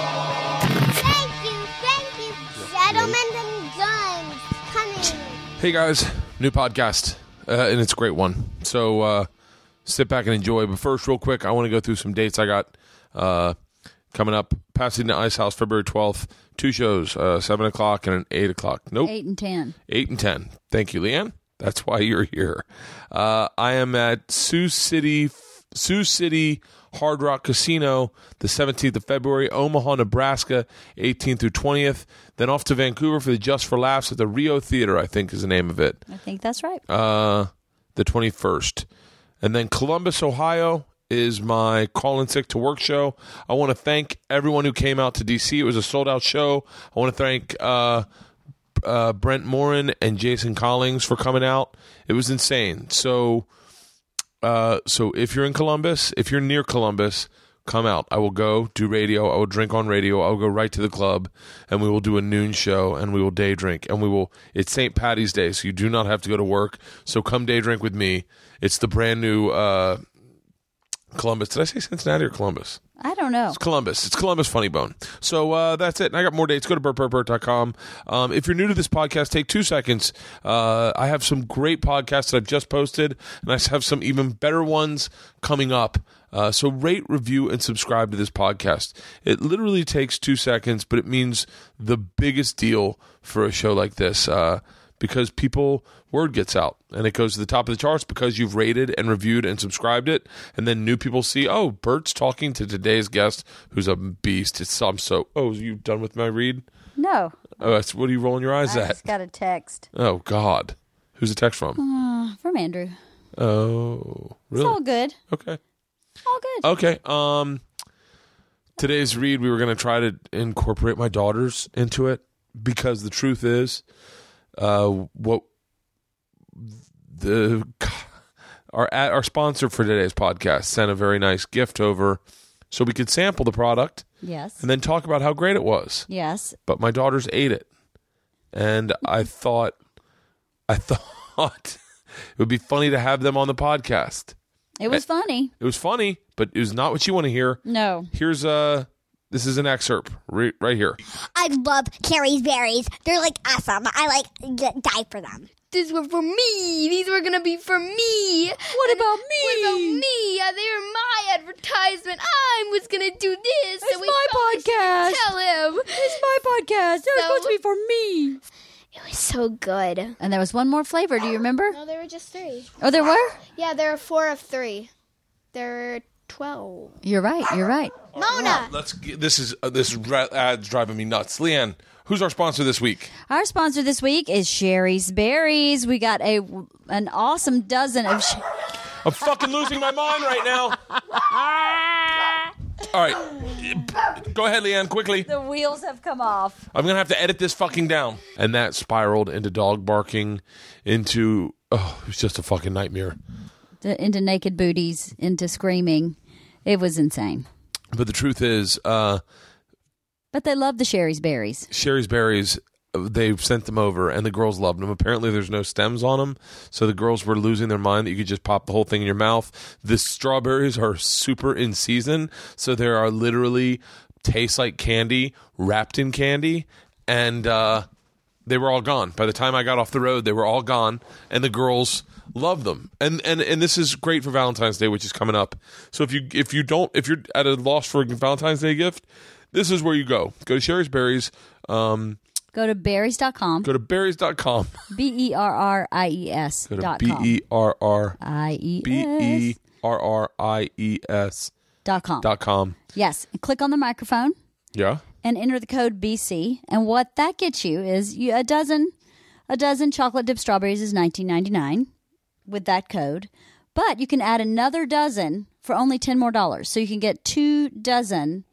Thank you, thank you, gentlemen and guns. Coming. Hey guys, new podcast, uh, and it's a great one. So uh, sit back and enjoy. But first, real quick, I want to go through some dates I got uh, coming up. Pasadena Ice House, February twelfth. Two shows, uh, seven o'clock and an eight o'clock. Nope, Eight and ten. eight and ten. Thank you, Leanne. That's why you're here. Uh, I am at Sioux City, Sioux City Hard Rock Casino, the 17th of February. Omaha, Nebraska, 18th through 20th. Then off to Vancouver for the Just for Laughs at the Rio Theater. I think is the name of it. I think that's right. Uh, the 21st, and then Columbus, Ohio. Is my call in sick to work show. I want to thank everyone who came out to DC. It was a sold out show. I want to thank uh, uh, Brent Morin and Jason Collings for coming out. It was insane. So, uh, so if you're in Columbus, if you're near Columbus, come out. I will go do radio. I will drink on radio. I will go right to the club, and we will do a noon show, and we will day drink, and we will. It's St. Patty's Day, so you do not have to go to work. So come day drink with me. It's the brand new uh, Columbus. Did I say Cincinnati or Columbus? I don't know. It's Columbus. It's Columbus Funny Bone. So uh, that's it. And I got more dates. Go to bertbertbert.com. Um, if you're new to this podcast, take two seconds. Uh, I have some great podcasts that I've just posted, and I have some even better ones coming up. Uh, so rate, review, and subscribe to this podcast. It literally takes two seconds, but it means the biggest deal for a show like this. Uh, because people word gets out. And it goes to the top of the charts because you've rated and reviewed and subscribed it. And then new people see oh bert's talking to today's guest who's a beast. It's i'm so oh you done with my read? No. oh that's what are you rolling your eyes I at? just got a text. Oh god. Who's the text from? From Andrew. oh It's all good. okay. All good. okay um today's read we were going to try to incorporate my daughters into it because the truth is uh what the our our sponsor for today's podcast sent a very nice gift over so we could sample the product Yes. and then talk about how great it was Yes. but my daughters ate it and i thought i thought it would be funny to have them on the podcast It was funny. it was funny but it was not what you want to hear No. here's uh this is an excerpt right here. I love Carrie's berries. They're like awesome. I like die for them. These were for me. These were gonna be for me. What and about me? What about me? Yeah, they were my advertisement. I was gonna do this. It's so my podcast. Tell him. It's my podcast. They're so, supposed to be for me. It was so good. And there was one more flavor. Do you remember? No, there were just three. Oh, there were? Yeah, there were four of three. There were 12. You're right. You're right. Mona. Let's. get, This is uh, this ad's driving me nuts. Leanne, who's our sponsor this week? Our sponsor this week is Shari's Berries. We got a an awesome dozen of. Sh- I'm fucking losing my mind right now. All right, go ahead, Leanne, quickly. the wheels have come off. I'm gonna have to edit this fucking down. And that spiraled into dog barking, into oh, it was just a fucking nightmare. To- into naked booties, into screaming. It was insane. But the truth is, uh, But they love the Shari's Berries. Shari's berries. They sent them over, and the girls loved them. Apparently, there's no stems on them, so the girls were losing their mind that you could just pop the whole thing in your mouth. The strawberries are super in season, so there are literally taste like candy wrapped in candy, and uh, they were all gone. By the time I got off the road, they were all gone, and the girls love them. And and and this is great for Valentine's Day, which is coming up. So if you if you don't if you're at a loss for a Valentine's Day gift, this is where you go. Go to Shari's Berries. Um, Go to berries.com. go to berries.com. B E R R I E S Go to B. E R R I E B E S R R I E S dot com. dot com. Yes. Click on the microphone Yeah. And enter the code BC. And what that gets you is you, a dozen a dozen chocolate dipped strawberries is nineteen ninety nine with that code. But you can add another dozen for only ten more dollars. So you can get two dozen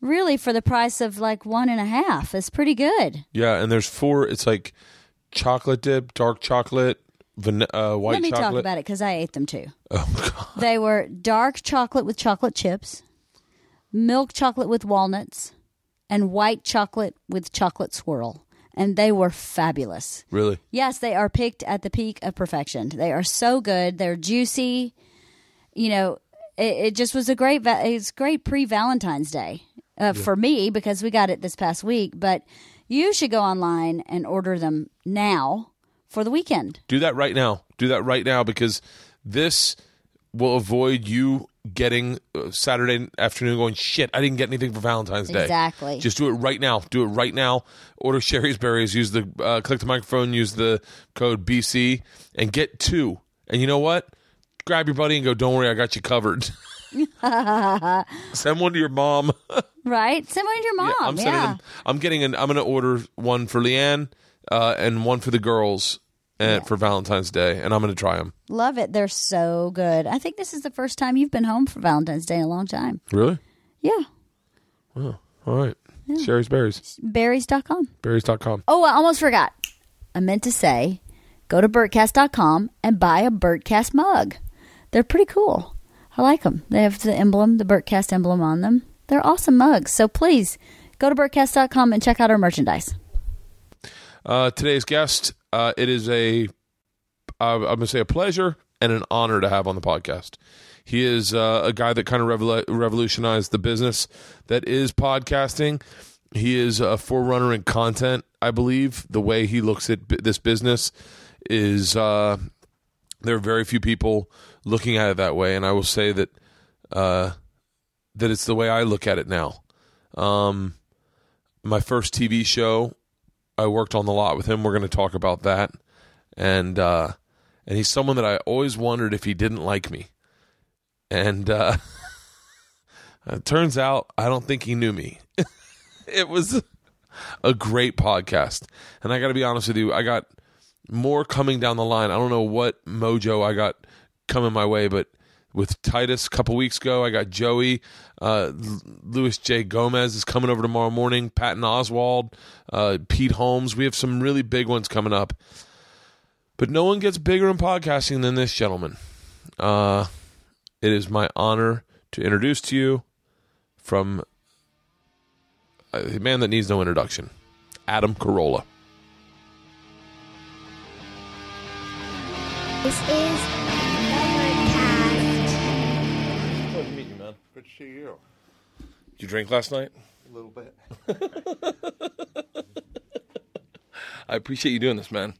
really for the price of like one and a half. It's pretty good. Yeah, and there's four. It's like chocolate dip, dark chocolate, van- uh, white Let me talk about it because I ate them too. Oh god. They were dark chocolate with chocolate chips, milk chocolate with walnuts, and white chocolate with chocolate swirl. And they were fabulous. Really? Yes, they are picked at the peak of perfection. They are so good. They're juicy. You know, it, it just was a great it's great pre Valentine's Day uh, for me because we got it this past week. But you should go online and order them now for the weekend. Do that right now. Do that right now because this will avoid you getting uh, Saturday afternoon going shit. I didn't get anything for Valentine's Day. Exactly. Just do it right now. Do it right now. Order Shari's Berries. Use the uh, click the microphone. Use the code BC and get two. And you know what? Grab your buddy and go. Don't worry, I got you covered. Send one to your mom. Right? Send one to your mom. Yeah, I'm Yeah. sending them. I'm getting an. I'm going to order one for Leanne uh, and one for the girls and for Valentine's Day, and I'm going to try them. Love it. They're so good. I think this is the first time you've been home for Valentine's Day in a long time. Really? Yeah. Well, all right. Shari's Berries. Berries.com. Berries.com. Oh, I almost forgot. I meant to say go to Bertcast.com and buy a Bertcast mug. They're pretty cool. I like them. They have the emblem, the Bertcast emblem on them. They're awesome mugs. So please go to Bertcast.com and check out our merchandise. Uh, today's guest, uh, it is a, uh, I'm going to say a pleasure and an honor to have on the podcast. He is uh, a guy that kind of revolu- revolutionized the business that is podcasting. He is a forerunner in content, I believe. The way he looks at b- this business is uh, there are very few people looking at it that way, and I will say that uh, that it's the way I look at it now. Um, my first TV show I worked on the lot with him. We're going to talk about that, and uh, and he's someone that I always wondered if he didn't like me, and uh, it turns out I don't think he knew me. it was a great podcast, and I got to be honest with you, I got more coming down the line. I don't know what mojo I got coming my way, but with Titus a couple weeks ago, I got Joey. Uh, Luis J. Gomez is coming over tomorrow morning. Patton Oswalt, uh, Pete Holmes. We have some really big ones coming up. But no one gets bigger in podcasting than this gentleman. Uh, it is my honor to introduce to you from a man that needs no introduction, Adam Carolla. This is Did you drink last night? A little bit. I appreciate you doing this, man.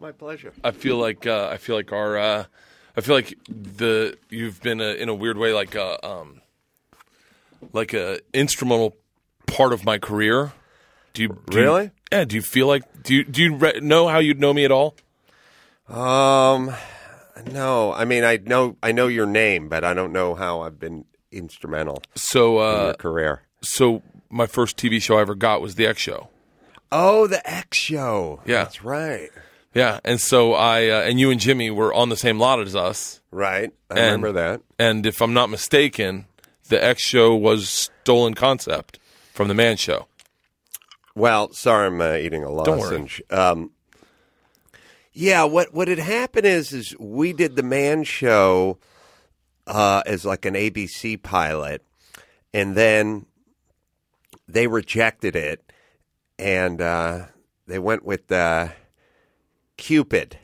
My pleasure. I feel like uh, I feel like our uh, I feel like the you've been a, in a weird way like a um, like a instrumental part of my career. Do you do you- Really? yeah. Do you feel like do you do you re- know how you'd know me at all? Um, no. I mean, I know I know your name, but I don't know how I've been instrumental So in uh, your career. so my first TV show I ever got was the X Show. Oh, the X Show. Yeah. that's right. Yeah, and so I uh, and you and Jimmy were on the same lot as us. Right. I And- remember that. And if I'm not mistaken, the X Show was stolen concept from the Man Show. Well, sorry, I'm uh, eating a lozenge. Um, yeah, what what had happened is is we did the Man Show uh, as like an ABC pilot, and then they rejected it, and uh, they went with uh, Cupid,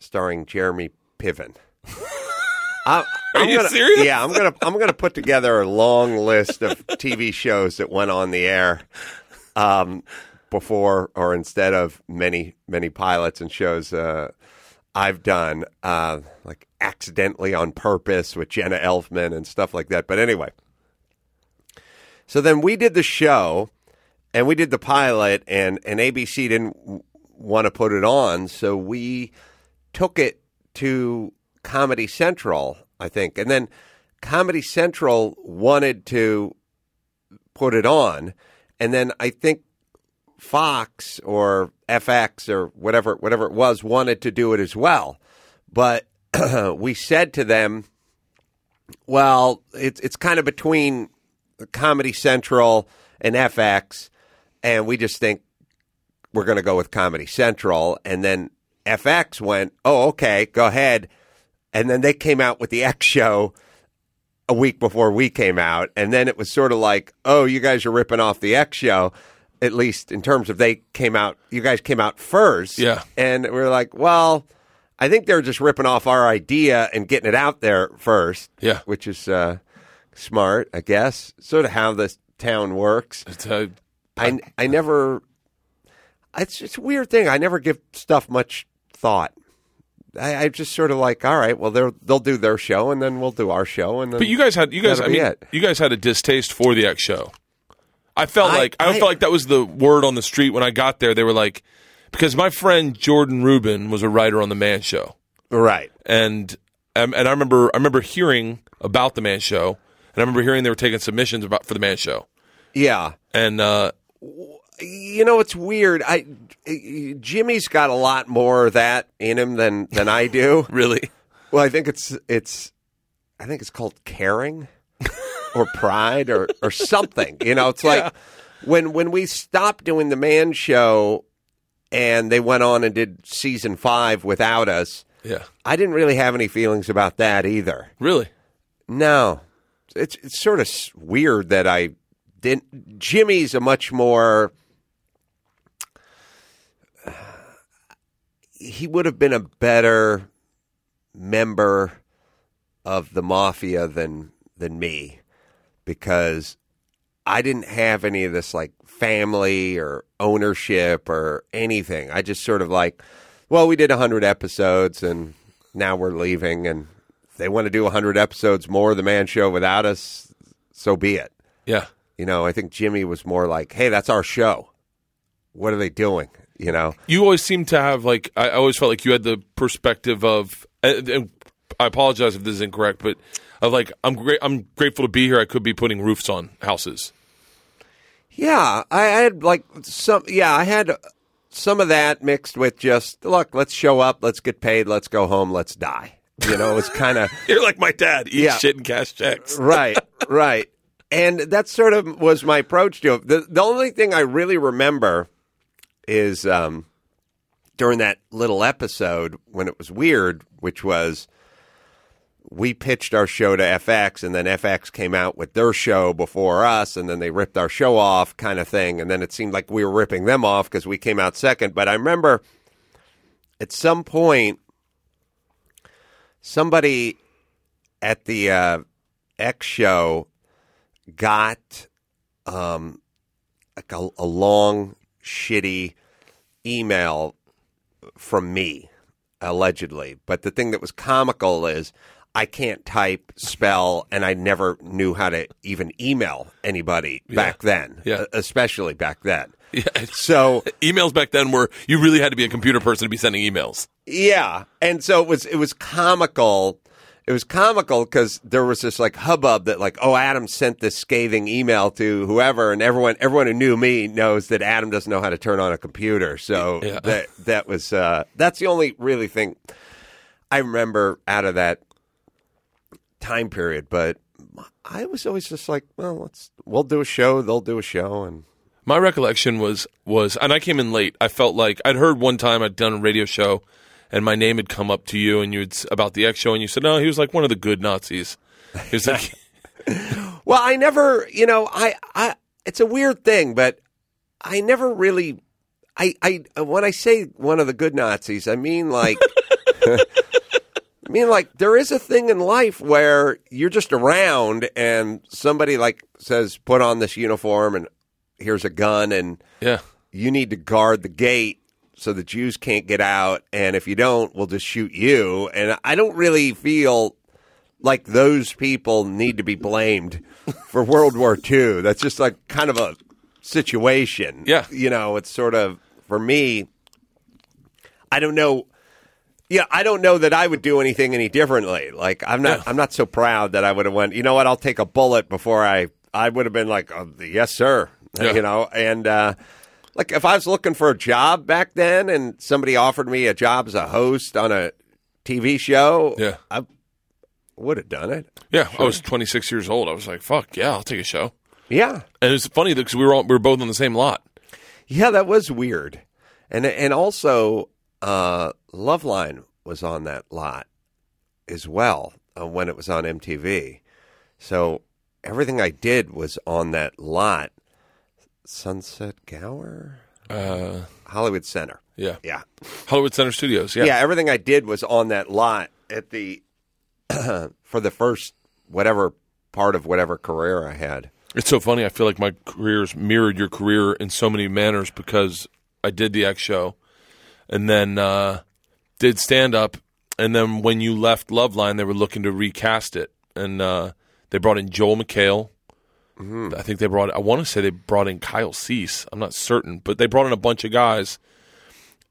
starring Jeremy Piven. I, Are I'm you gonna, serious? Yeah, I'm gonna I'm gonna put together a long list of TV shows that went on the air um, before or instead of many many pilots and shows uh, I've done, uh, like accidentally on purpose with Jenna Elfman and stuff like that. But anyway, so then we did the show and we did the pilot, and and ABC didn't want to put it on, so we took it to Comedy Central, I think, and then Comedy Central wanted to put it on, and then I think Fox or FX or whatever whatever it was wanted to do it as well, but we said to them, "Well, it's it's kind of between Comedy Central and FX, and we just think we're going to go with Comedy Central." And then FX went, "Oh, okay, go ahead," and then they came out with the X show a week before we came out, and then it was sort of like, "Oh, you guys are ripping off the X show." At least in terms of they came out, you guys came out first, Yeah. and we are like, well, I think they're just ripping off our idea and getting it out there first. Yeah. which is uh, smart, I guess. Sort of how this town works. It's, uh, I I never. It's just a weird thing. I never give stuff much thought. I, I just sort of like, all right, well, they'll they'll do their show, and then we'll do our show, and then. But you guys had you guys. I mean, it. you guys had a distaste for the X show. I felt I- like I, I- felt like that was the word on the street when I got there. They were like, because my friend Jordan Rubin was a writer on the Man Show, right. and um, and I remember I remember hearing about the Man Show, and I remember hearing they were taking submissions about for the Man Show, Yeah. and uh, You know, it's weird. I Jimmy's got a lot more of that in him than than I do. really, Well, I think it's it's I think it's called caring or pride or or something. You know, it's like when when we stopped doing the man show and they went on and did season 5 without us. yeah, I didn't really have any feelings about that either. really, No. It's it's sort of weird that I didn't Jimmy's a much more he would have been a better member of the mafia than than me because I didn't have any of this like family or ownership or anything. I just sort of like, well, we did 100 episodes and now we're leaving and if they want to do 100 episodes more of the man show without us, so be it. yeah. You know, I think Jimmy was more like, "Hey, that's our show. What are they doing?" You know. You always seem to have like I always felt like you had the perspective of. I apologize if this is incorrect, but of like I'm great. I'm grateful to be here. I could be putting roofs on houses. Yeah, I had like some. Yeah, I had some of that mixed with just look. Let's show up. Let's get paid. Let's go home. Let's die. You know, it's kind of You're like my dad. Eat Yeah. shit and cash checks. right, right. And that sort of was my approach to it. The, the only thing I really remember is um, during that little episode when it was weird, which was we pitched our show to FX, and then FX came out with their show before us, and then they ripped our show off, kind of thing. And then it seemed like we were ripping them off because we came out second. But I remember at some point, somebody at the uh, X show got um, like a, a long, shitty email from me, allegedly. But the thing that was comical is I can't type, spell, and I never knew how to even email anybody back then, Yeah. especially back then. Yeah, So emails back then were you really had to be a computer person to be sending emails. Yeah, and so it was it was comical. It was comical because there was this like hubbub that like, oh, Adam sent this scathing email to whoever, and everyone everyone who knew me knows that Adam doesn't know how to turn on a computer. So Yeah. that that was uh, that's the only really thing I remember out of that time period. But I was always just like, well, let's we'll do a show, they'll do a show, and My recollection was was, and I came in late. I felt like I'd heard one time I'd done a radio show, and my name had come up to you, and you would about the X show, and you said, "No, he was like one of the good Nazis." He was like, Well, I never, you know, I, I, it's a weird thing, but I never really, I, I, when I say one of the good Nazis, I mean like, I mean like there is a thing in life where you're just around and somebody like says, put on this uniform and here's a gun and "Yeah, you need to guard the gate so the Jews can't get out, and if you don't, we'll just shoot you. And I don't really feel like those people need to be blamed for World War II. That's just like kind of a situation. Yeah. you know, it's sort of for me. I don't know. Yeah, I don't know that I would do anything any differently. Like I'm not. Yeah. I'm not so proud that I would have went. You know what? I'll take a bullet before I. I would have been like, oh, yes, sir. Yeah. You know, and uh, like if I was looking for a job back then, and somebody offered me a job as a host on a TV show, Yeah. I would have done it. yeah." I was 26 years old. I was like, "Fuck yeah, I'll take a show." Yeah, And it's funny because we were all, we were both on the same lot. yeah, that was weird, and and also uh, Loveline was on that lot as well uh, when it was on MTV. So everything I did was on that lot. Sunset Gower, Uh, Hollywood Center. Yeah. Yeah. Hollywood Center Studios. Yeah. Yeah, everything I did was on that lot at the for the first whatever part of whatever career I had. It's so funny. I feel like my career's mirrored your career in so many manners because I did the X show and then uh, did stand up. And then when you left Loveline, they were looking to recast it. And uh, they brought in Joel McHale. Mm-hmm. I think they brought, I want to say they brought in Kyle Cease. I'm not certain, but they brought in a bunch of guys.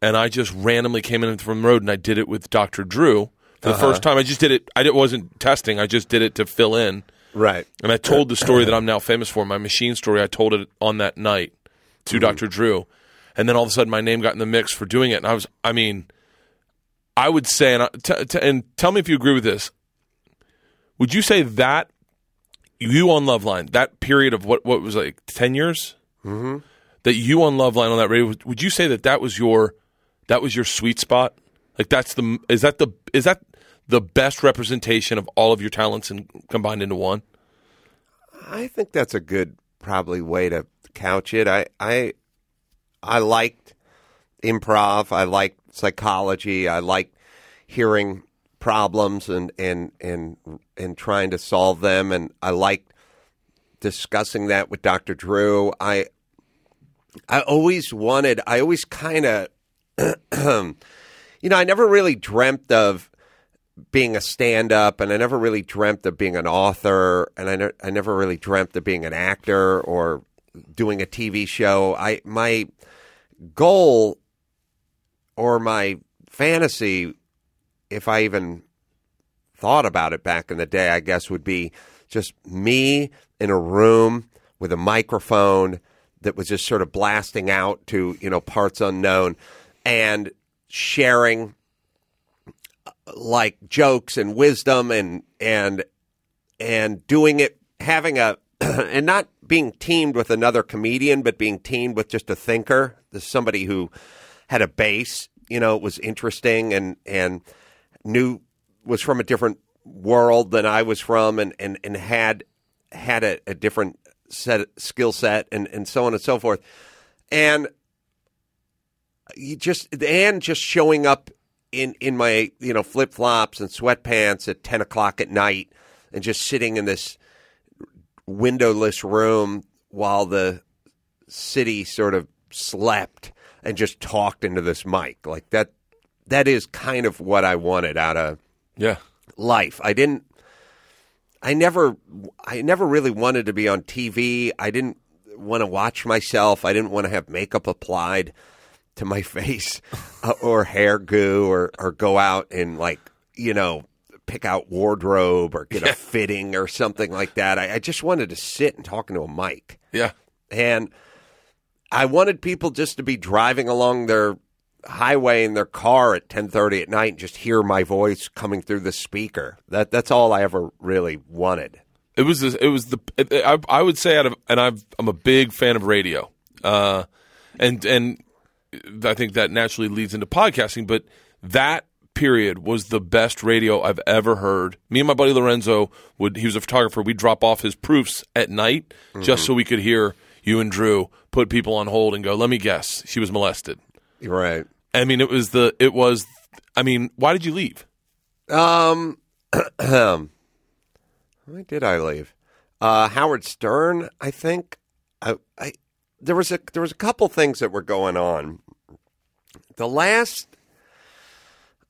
And I just randomly came in from the road and I did it with Dr. Drew. For the uh-huh. first time, I just did it. I wasn't testing. I just did it to fill in. Right. And I told the story that I'm now famous for, my machine story. I told it on that night to mm-hmm. Dr. Drew. And then all of a sudden my name got in the mix for doing it. And I was, I mean, I would say, and, t- t- and tell me if you agree with this. Would you say that you on Loveline, that period of what, what was like 10 years? Mm-hmm. That you on Loveline on that radio, would you say that that was your, that was your sweet spot? Like that's the, is that the, is that the best representation of all of your talents and combined into one? I think that's a good probably way to couch it. I I I liked improv. I liked psychology. I like hearing problems and and and and trying to solve them. And I like discussing that with Dr. Drew. I I always wanted. I always kind of, you know, I never really dreamt of being a stand up and I never really dreamt of being an author and I, ne- I never really dreamt of being an actor or doing a TV show. I my goal or my fantasy if I even thought about it back in the day, I guess would be just me in a room with a microphone that was just sort of blasting out to, you know, parts unknown and sharing uh, like jokes and wisdom and and and doing it having a and not being teamed with another comedian but being teamed with just a thinker somebody who had a base you know it was interesting and and knew was from a different world than I was from and and, and had had a, a different set skill set and and so on and so forth. And you just and just showing up in in my you know flip flops and sweatpants at ten o'clock at night and just sitting in this windowless room while the city sort of slept and just talked into this mic like that that is kind of what I wanted out of Yeah. life. I didn't I never I never really wanted to be on TV. I didn't want to watch myself. I didn't want to have makeup applied to my face uh, or hair goo or or go out and like, you know, pick out wardrobe or get a fitting or something like that. I, I just wanted to sit and talk into a mic. Yeah. And I wanted people just to be driving along their highway in their car at 10:30 at night and just hear my voice coming through the speaker. That that's all I ever really wanted. It was this, it was the I, I would say out of and I've, I'm a big fan of radio, uh, and and I think that naturally leads into podcasting. But that period was the best radio I've ever heard. Me and my buddy Lorenzo would he was a photographer. We'd drop off his proofs at night just so we could hear you and Drew put people on hold and go. Let me guess, she was molested. Right. I mean, it was the it was. I mean, why did you leave? Um why did I leave? Uh Howard Stern, I think. I, I there was a there was a couple things that were going on. The last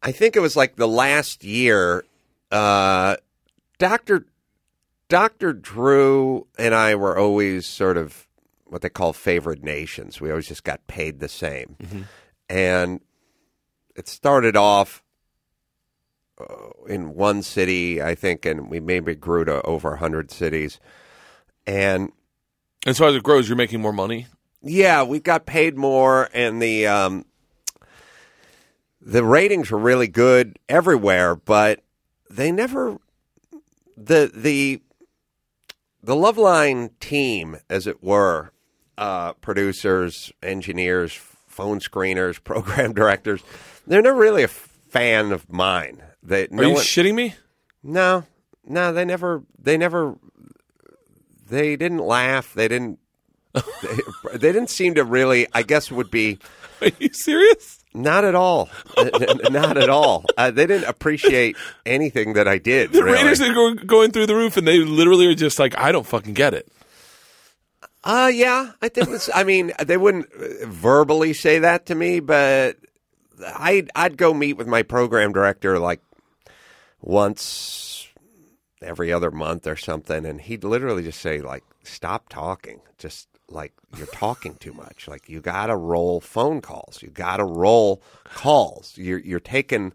I think it was like the last year uh Dr. Dr. Drew and I were always sort of what they call favored nations. We always just got paid the same. And it started off uh, in one city, I think, and we maybe grew to over 100 cities. And And so as it grows, you're making more money. yeah, we got paid more, and the um, the ratings were really good everywhere, but they never the the the Loveline team, as it were, uh, producers, engineers, phone screeners, program directors, they're never really a fan of mine. They Are no you one- shitting me? no, no, they never, they never, they didn't laugh. They didn't they, they didn't seem to really. I guess would be Are you serious? not at all, not at all. Uh, they didn't appreciate anything that I did. The really. ratings are go- going through the roof, and they literally are just like, I don't fucking get it. Uh yeah, I think it's. I mean, they wouldn't uh, verbally say that to me, but I'd I'd go meet with my program director like once every other month or something, and he'd literally just say like, "Stop talking," just like you're talking too much. Like you got to roll phone calls. You got to roll calls. You're you're taking,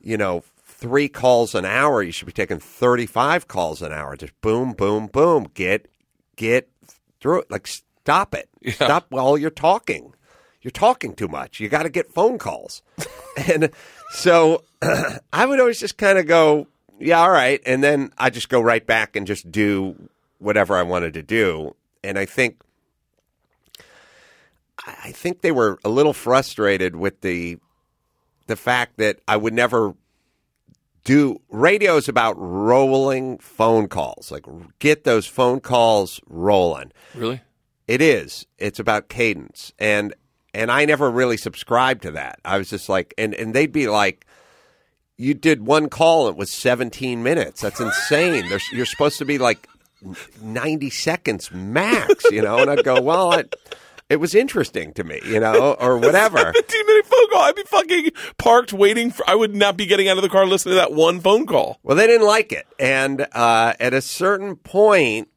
you know. Three calls an hour. You should be taking thirty-five calls an hour. Just boom, boom, boom. Get, get through it. Like, stop it. Stop while you're talking. You're talking too much. You got to get phone calls. and so I would always just kind of go, yeah, all right. And then I just go right back and just do whatever I wanted to do. And I think, I I think they were a little frustrated with the, the fact that I would never do radio is about rolling phone calls like get those phone calls rolling. Really? it is. It's about cadence. And and i never really subscribed to that. I was just like and and they'd be like you did one call and it was 17 minutes. That's insane. There's, you're supposed to be like 90 seconds max you know? And i'd go well I, it was interesting to me you know or whatever 15 minute phone call. I'd be fucking parked waiting for. I would not be getting out of the car listening to that one phone call. Well, they didn't like it, and uh, at a certain point,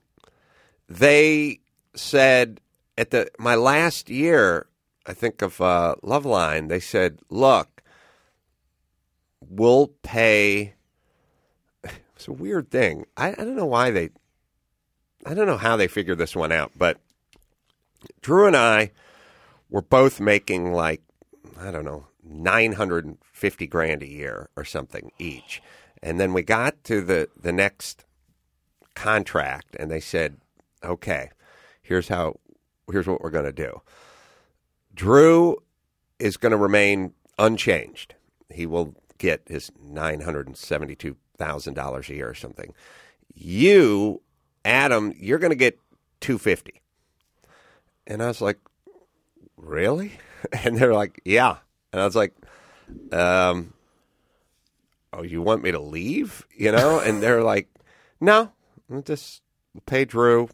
they said at the my last year, I think of uh, Loveline, they said, "Look, we'll pay." It's a weird thing. I, I don't know why they. I don't know how they figured this one out, but Drew and I were both making like I don't know, 950 grand a year or something each. And then we got to the, the next contract and they said, okay, here's how, here's what we're going to do. Drew is going to remain unchanged. He will get his $972,000 a year or something. You, Adam, you're going to get 250. And I was like, really? And they're like, yeah. And I was like, um, oh, you want me to leave? You know? And they're like, no, we'll just pay Drew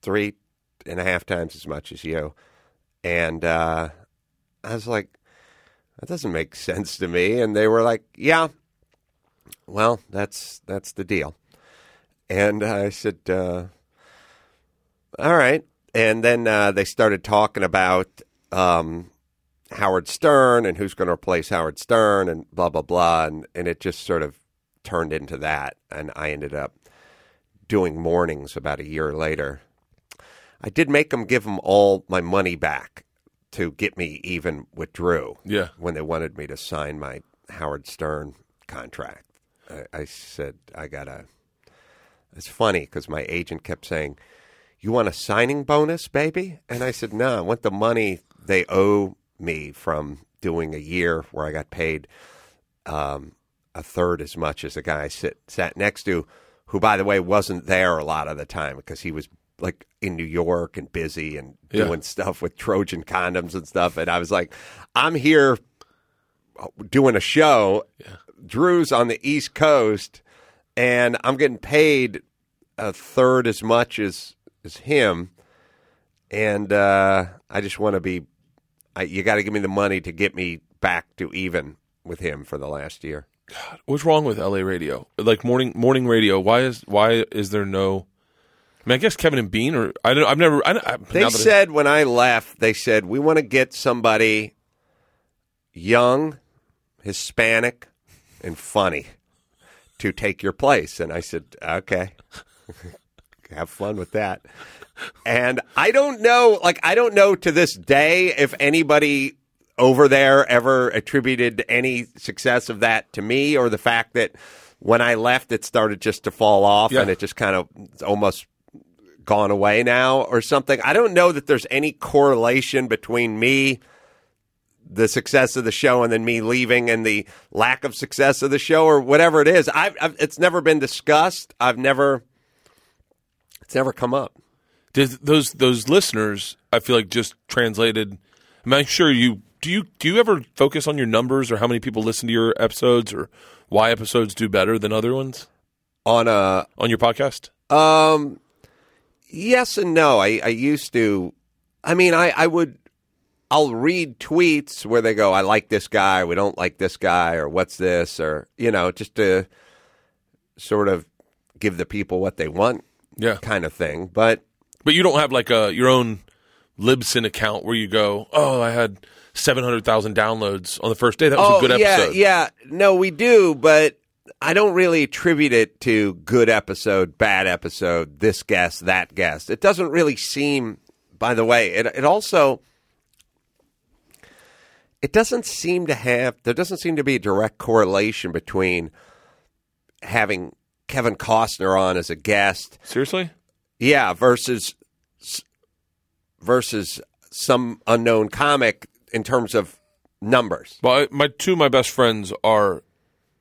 three and a half times as much as you. And uh, I was like, that doesn't make sense to me. And they were like, yeah, well, that's that's the deal. And I said, uh, all right. And then uh, they started talking about um, Howard Stern and who's going to replace Howard Stern and blah blah blah, and and it just sort of turned into that, and I ended up doing mornings about a year later. I did make them give them all my money back to get me even with Drew. Yeah. when they wanted me to sign my Howard Stern contract, I, I said I gotta. It's funny because my agent kept saying, "You want a signing bonus, baby?" And I said, "No, I want the money they owe me from doing a year where I got paid um, a third as much as the guy I sit, sat next to, who, by the way, wasn't there a lot of the time because he was like in New York and busy and Yeah. doing stuff with Trojan condoms and stuff. And I was like, I'm here doing a show. Drew's on the East Coast, and I'm getting paid a third as much as as him. And uh, I just want to be. I, you got to give me the money to get me back to even with him for the last year. God, what's wrong with LA radio? Like morning morning radio. Why is why is there no? I mean, I guess Kevin and Bean, or I don't. I've never. I, I, They that I- said when I left, they said we want to get somebody young, Hispanic, and funny to take your place. And I said, okay, have fun with that. And I don't know, like, I don't know to this day if anybody over there ever attributed any success of that to me or the fact that when I left, it started just to fall off Yeah. and it just kind of almost gone away now or something. I don't know that there's any correlation between me, the success of the show, and then me leaving and the lack of success of the show or whatever it is. I've, I've it's never been discussed. I've never, it's never come up. Does those those listeners, I feel like just translated. I'm not sure you do you do you ever focus on your numbers or how many people listen to your episodes or why episodes do better than other ones On a on your podcast? Um, yes and no. I, I used to. I mean, I, I would. I'll read tweets where they go, "I like this guy," "We don't like this guy," or "What's this?" or you know, just to sort of give the people what they want, Yeah, kind of thing. But but you don't have like a your own Libsyn account where you go, oh, I had seven hundred thousand downloads on the first day. That was oh a good yeah, episode. yeah. No, we do, but I don't really attribute it to good episode, bad episode, this guest, that guest. It doesn't really seem. By the way, it it also it doesn't seem to have there doesn't seem to be a direct correlation between having Kevin Costner on as a guest Seriously? yeah, versus versus some unknown comic in terms of numbers. Well, I, my two of my best friends are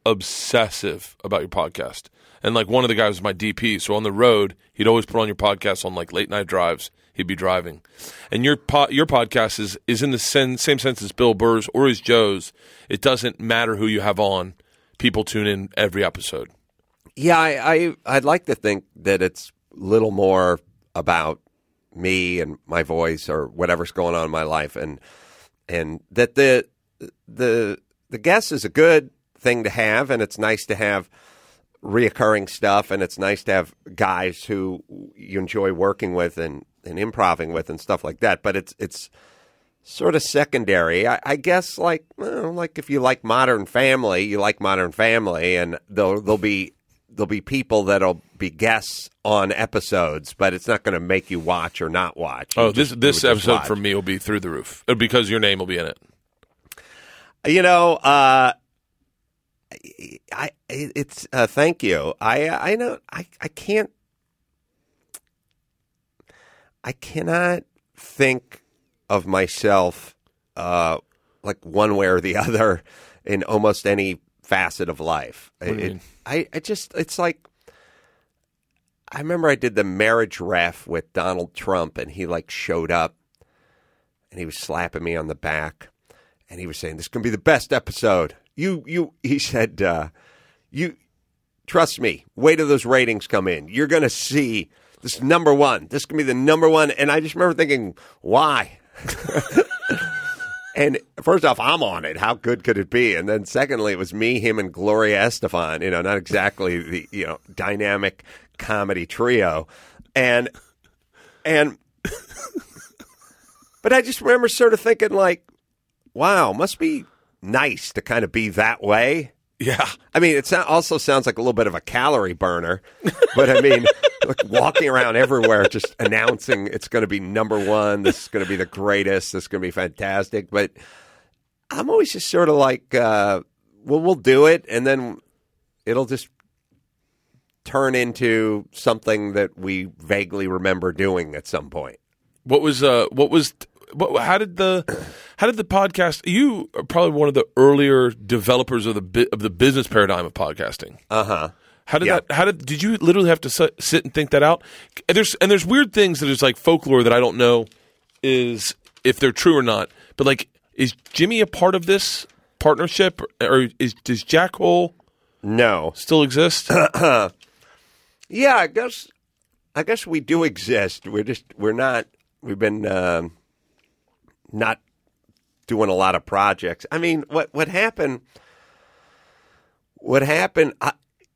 obsessive about your podcast, and like one of the guys was my DP. So on the road, he'd always put on your podcast on like late night drives. He'd be driving, and your po- your podcast is is in the sen- same sense as Bill Burr's or as Joe's. It doesn't matter who you have on; people tune in every episode. Yeah, I, I I'd like to think that it's little more about me and my voice or whatever's going on in my life, and and that the the the guest is a good thing to have, and it's nice to have reoccurring stuff, and it's nice to have guys who you enjoy working with and and improving with and stuff like that. But it's it's sort of secondary. I, I guess like well, like if you like Modern Family, you like Modern Family, and there'll there'll be there'll be people that'll be guests on episodes, but it's not going to make you watch or not watch. You Oh, this just- you this episode watch. for me will be through the roof uh, because your name will be in it. You know, uh, I it's uh, thank you. I I know I I can't I cannot think of myself uh, like one way or the other in almost any facet of life. It-? I I just it's like I remember I did the marriage ref with Donald Trump, and he like showed up, and he was slapping me on the back, and he was saying, "This is gonna be the best episode." You, you, he said, uh, "You trust me. Wait till those ratings come in. You're gonna see this number one. This is gonna be the number one." And I just remember thinking, "Why?" And first off, I'm on it. How good could it be? And then secondly, it was me, him, and Gloria Estefan. You know, not exactly the you know dynamic comedy trio, and and but I just remember sort of thinking like, wow, must be nice to kind of be that way. Yeah, I mean, it so- also sounds like a little bit of a calorie burner, but I mean, like walking around everywhere just announcing it's going to be number one, this is going to be the greatest, this is going to be fantastic. But I'm always just sort of like, uh, well, we'll do it, and then it'll just turn into something that we vaguely remember doing at some point. What was uh what was how did the how did the podcast you are probably one of the earlier developers of the of the business paradigm of podcasting. Uh huh. How did Yeah. that how did did you literally have to sit, and think that out? And there's and there's weird things that is like folklore that I don't know is if they're true or not. But like is Jimmy a part of this partnership or is does Jackhole No. still exist? Yeah, I guess I guess we do exist. We're just we're not. We've been um, not doing a lot of projects. I mean, what what happened? What happened? I,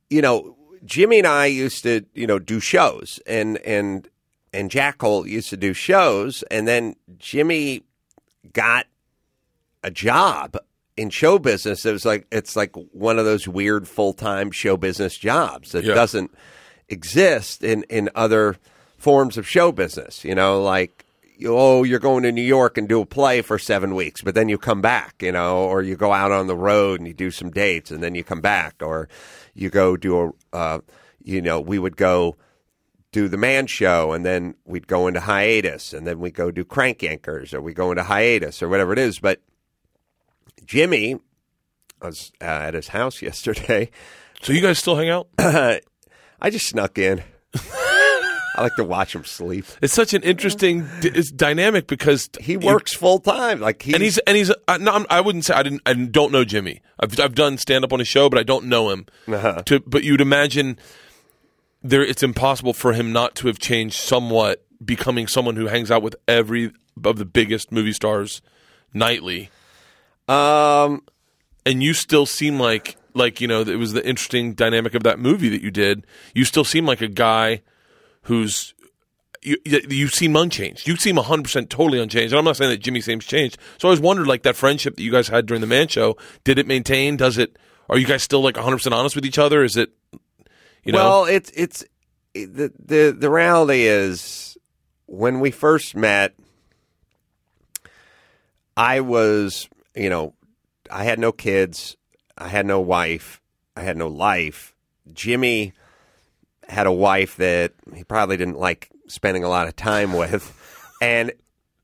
you know, Jimmy and I used to you know do shows, and and and Jackhole used to do shows, and then Jimmy got a job in show business. It was like it's like one of those weird full time show business jobs that Yeah. doesn't exist in in other forms of show business. You know, like you- oh, you're going to New York and do a play for seven weeks, but then you come back. You know, or you go out on the road and you do some dates and then you come back, or you go do a. Uh, you know, we would go do the man show and then we'd go into hiatus and then we go do Crank Yankers or we go into hiatus or whatever it is but jimmy i was uh, at his house yesterday so you guys still hang out? i just snuck in I like to watch him sleep. It's such an interesting d- it's dynamic because He works full time. Like he's, and he's and he's. Uh, no, I'm- I wouldn't say I didn't. I don't know Jimmy. I've I've done stand up on his show, but I don't know him. Uh-huh. To but you'd imagine there it's impossible for him not to have changed somewhat, becoming someone who hangs out with every of the biggest movie stars nightly. um and you still seem like like you know it was the interesting dynamic of that movie that you did. You still seem like a guy who's you you seem unchanged. You seem hundred percent totally unchanged. And I'm not saying that Jimmy seems changed. So I always wondered like that friendship that you guys had during the Man Show. Did it maintain? Does it? Are you guys still like hundred percent honest with each other? Is it? You know. well, it's it's the the the reality is when we first met, I was you know I had no kids, I had no wife, I had no life. Jimmy had a wife that he probably didn't like spending a lot of time with, and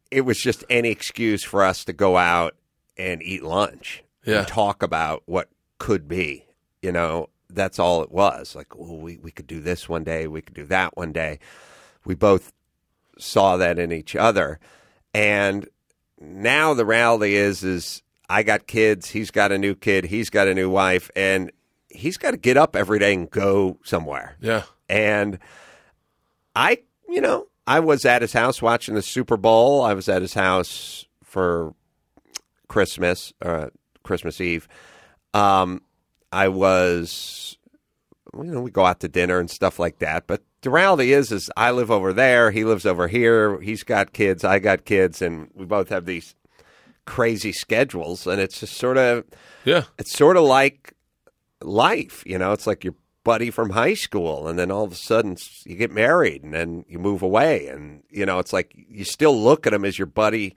it was just any excuse for us to go out and eat lunch Yeah. and talk about what could be. You know, that's all it was. Like, well, we we could do this one day, we could do that one day. We both saw that in each other, and now the reality is is I got kids, he's got a new kid, he's got a new wife, and he's got to get up every day and go somewhere. yeah. And I, you know, I was at his house watching the Super Bowl. I was at his house for Christmas, uh, Christmas Eve. Um, I was, you know, we go out to dinner and stuff like that. But the reality is, is I live over there. He lives over here. He's got kids. I got kids, and we both have these crazy schedules. And it's just sort of, Yeah. it's sort of like life, you know. It's like your buddy from high school, and then all of a sudden you get married, and then you move away, and you know, it's like you still look at him as your buddy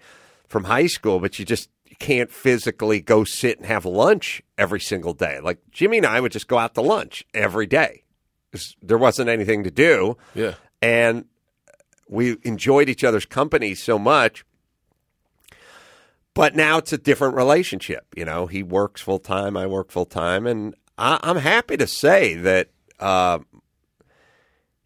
from high school, but you just you can't physically go sit and have lunch every single day. Like Jimmy and I would just go out to lunch every day. There wasn't anything to do, Yeah. and we enjoyed each other's company so much. But now it's a different relationship. You know, he works full time, I work full time, and I, I'm happy to say that. Uh,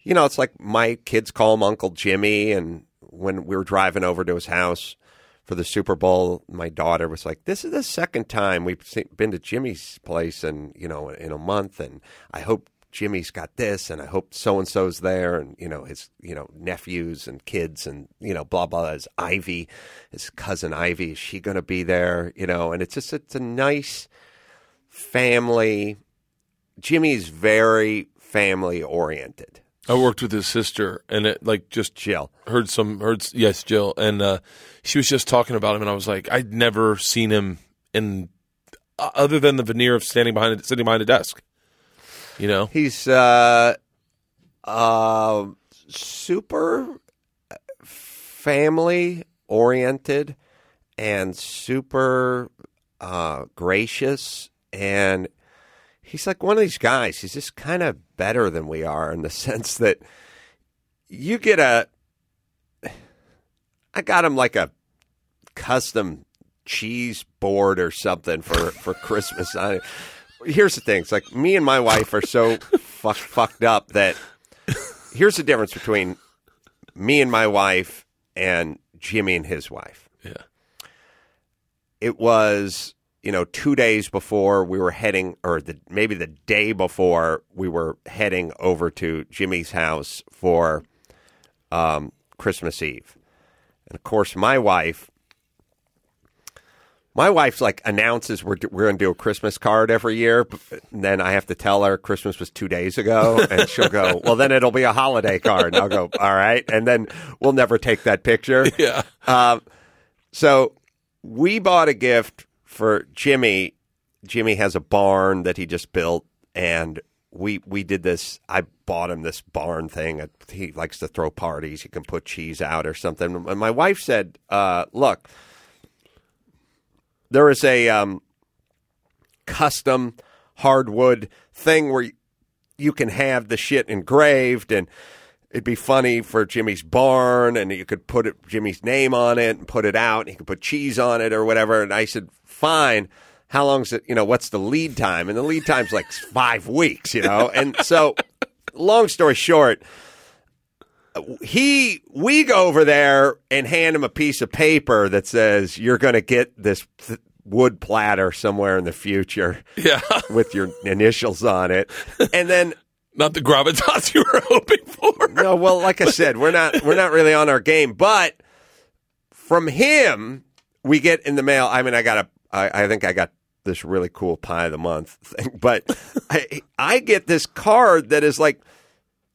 you know, it's like my kids call him Uncle Jimmy, and when we were driving over to his house for the Super Bowl, my daughter was like, "This is the second time we've been to Jimmy's place, and you know, in a month, and I hope Jimmy's got this, and I hope so and so's there, and you know, his you know nephews and kids, and you know, blah blah. His Ivy, his cousin Ivy, is she going to be there? You know, and it's just it's a nice family. Jimmy's very family oriented. I worked with his sister, and it like just Jill. heard some heard yes Jill, and uh, she was just talking about him, and I was like, I'd never seen him in uh, other than the veneer of standing behind sitting behind a desk. You know, He's uh, uh, super family oriented and super uh, gracious. And he's like one of these guys. He's just kind of better than we are in the sense that you get a. I got him like a custom cheese board or something for, for Christmas. I, here's the thing: it's like me and my wife are so fuck, fucked up that here's the difference between me and my wife and Jimmy and his wife. yeah, It was you know two days before we were heading, or the, maybe the day before we were heading over to Jimmy's house for um, Christmas Eve, and of course my wife. My wife's like announces we're we're going to do a Christmas card every year, but then I have to tell her Christmas was two days ago, and she'll go, "Well, then it'll be a holiday card." And I'll go, "All right," and then we'll never take that picture. yeah, Um, so we bought a gift for Jimmy. Jimmy has a barn that he just built, and we we did this. I bought him this barn thing. He likes to throw parties. You can put cheese out or something. And my wife said, uh, "Look, there is a um, custom hardwood thing where." you can have the shit engraved and it'd be funny for Jimmy's barn and you could put it, Jimmy's name on it and put it out and you could put cheese on it or whatever. And I said, fine. How long's it, you know, what's the lead time? And the lead time's like five weeks, you know? And so long story short, he we go over there and hand him a piece of paper that says you're going to get this th- wood platter somewhere in the future Yeah. with your initials on it, and then Not the gravitas you were hoping for. no, well, like I said, we're not we're not really on our game, but from him we get in the mail. I mean, I got a I, I think I got this really cool pie of the month thing, but I I get this card that is like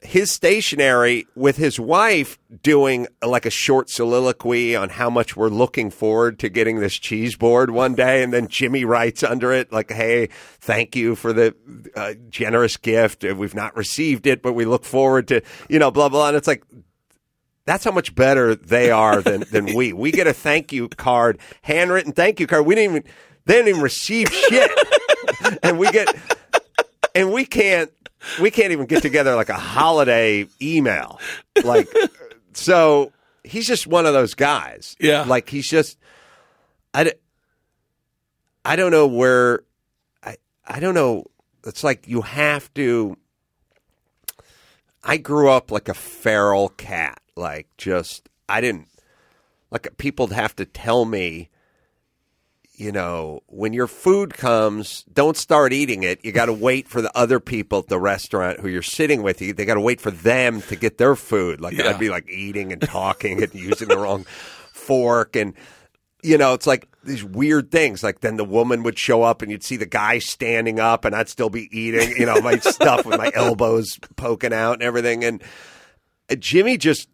his stationery with his wife doing like a short soliloquy on how much we're looking forward to getting this cheese board one day. And then jimmy writes under it like hey thank you for the uh, generous gift. We've not received it but we look forward to you know blah blah. And it's like that's how much better they are than, than we. We get a thank you card, handwritten thank you card. We didn't even they didn't even receive shit, and we get and we can't we can't even get together like a holiday email. Like so, he's just one of those guys. Yeah. like he's just I, I don't know where I I don't know. It's like you have to. I grew up like a feral cat. Like just I didn't like people'd have to tell me, you know, when your food comes, don't start eating it. You got to wait for the other people at the restaurant who you're sitting with. You they got to wait for them to get their food. Like Yeah. I'd be like eating and talking and using the wrong fork and you know, it's like these weird things. Like then the woman would show up and you'd see the guy standing up and I'd still be eating, you know, my stuff with my elbows poking out and everything. And uh, Jimmy just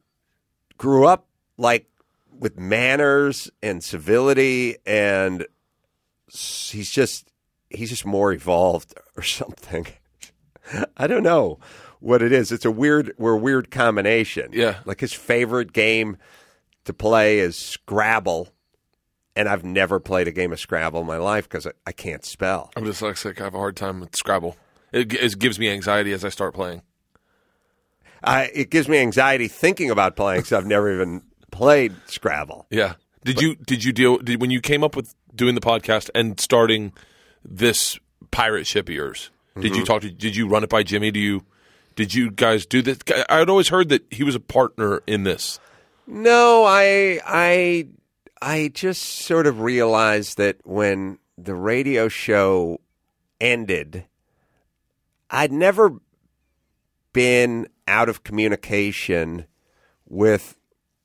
grew up like with manners and civility and he's just he's just more evolved or something. I don't know what it is. It's a weird we're a weird combination. Yeah. Like his favorite game to play is Scrabble. And I've never played a game of Scrabble in my life because I, I can't spell. I'm dyslexic. I have a hard time with Scrabble. It, it gives me anxiety as I start playing. I, it gives me anxiety thinking about playing because I've never even played Scrabble. Yeah. Did you did you deal did when you came up with doing the podcast and starting this pirate ship of yours? Did you mm-hmm. talk to did you run it by Jimmy? Do you did you guys do this? I'd always heard that he was a partner in this. No, I I I just sort of realized that when the radio show ended, I'd never been out of communication with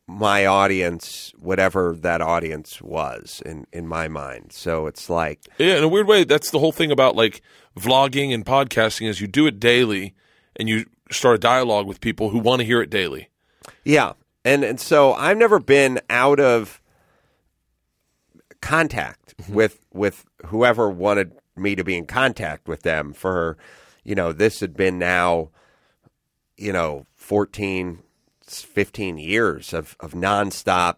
my audience, whatever that audience was in, in my mind. So it's like Yeah, in a weird way, that's the whole thing about like vlogging and podcasting is you do it daily and you start a dialogue with people who want to hear it daily. Yeah. And and so I've never been out of contact mm-hmm. with with whoever wanted me to be in contact with them for you know this had been now you know 14 15 years of of nonstop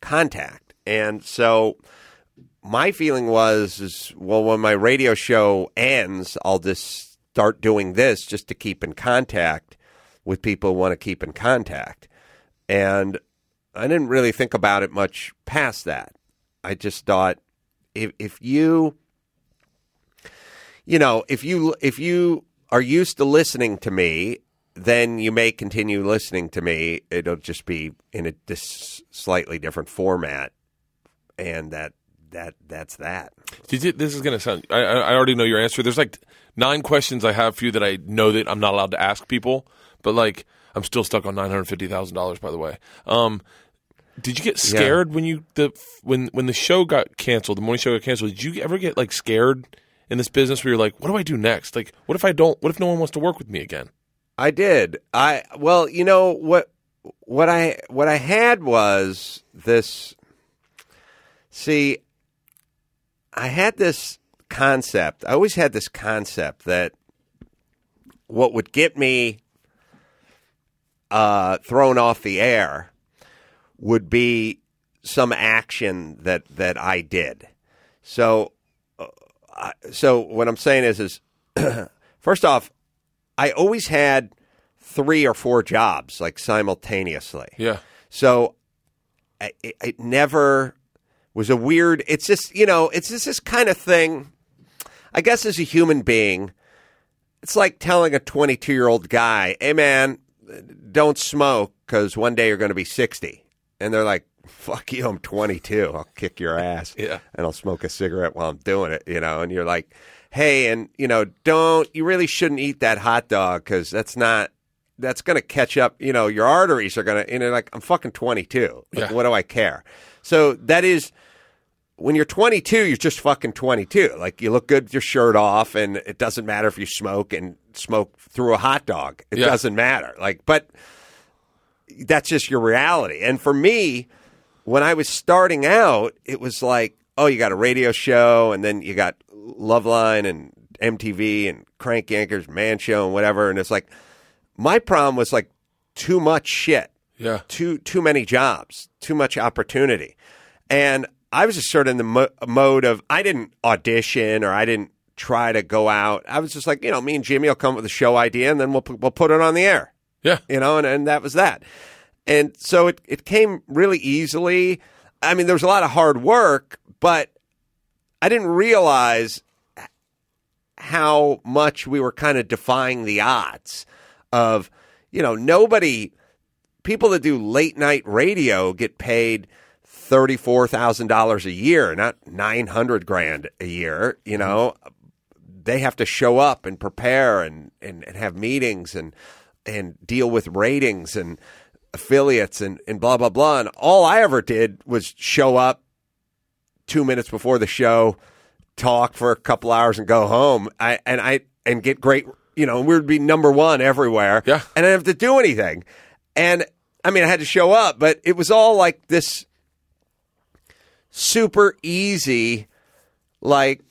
contact. And so my feeling was is well when my radio show ends I'll just start doing this just to keep in contact with people who want to keep in contact. And I didn't really think about it much past that. I just thought if if you you know, if you if you are used to listening to me, then you may continue listening to me. It'll just be in a dis- slightly different format, and that that that's that. Did you, this is going to sound. I, I already know your answer. There's like nine questions I have for you that I know that I'm not allowed to ask people, but like I'm still stuck on nine hundred fifty thousand dollars. By the way, um, did you get scared when you the when when the show got canceled? The morning show got canceled. Did you ever get like scared in this business where you're like, what do I do next? Like, what if I don't? What if no one wants to work with me again? I did. I well, you know what what I what I had was this see I had this concept. I always had this concept that what would get me uh, thrown off the air would be some action that that I did. So uh, so what I'm saying is is first off I always had three or four jobs like simultaneously. Yeah, So I- it, it never was a weird. It's just you know, it's just this kind of thing. I guess as a human being, it's like telling a 22 year old guy, "Hey man, don't smoke because one day you're going to be 60. And they're like, fuck you, I'm 22. I'll kick your ass. Yeah. And I'll smoke a cigarette while I'm doing it, you know. And you're like, hey, and, you know, don't, you really shouldn't eat that hot dog because that's not, that's going to catch up, you know, your arteries are going to, and you're like, I'm fucking 22. Like, Yeah. what do I care? So that is, when you're 22, you're just fucking 22. Like you look good with your shirt off, and it doesn't matter if you smoke and smoke through a hot dog. It Yeah. doesn't matter. Like, but that's just your reality. And for me, when I was starting out, it was like, oh, you got a radio show, and then you got Loveline and MTV and Crank Yankers, Man Show, and whatever. And it's like, my problem was like too much shit Yeah. too too many jobs, too much opportunity, and I was just sort of in the mo- mode of I didn't audition or I didn't try to go out. I was just like, you know, me and Jimmy will come up with a show idea and then we'll we'll put it on the air, Yeah. you know, and, and that was that. And so it it came really easily. I mean, there was a lot of hard work, but I didn't realize how much we were kind of defying the odds of, you know, nobody people that do late night radio get paid thirty-four thousand dollars a year, not nine hundred grand a year. You know, they have to show up and prepare and, and, and have meetings and and deal with ratings and affiliates and, and blah blah blah. And all I ever did was show up two minutes before the show, talk for a couple hours, and go home. I and I and get great. You know, we would be number one everywhere. Yeah. and I didn't have to do anything. And I mean, I had to show up, but it was all like this super easy, like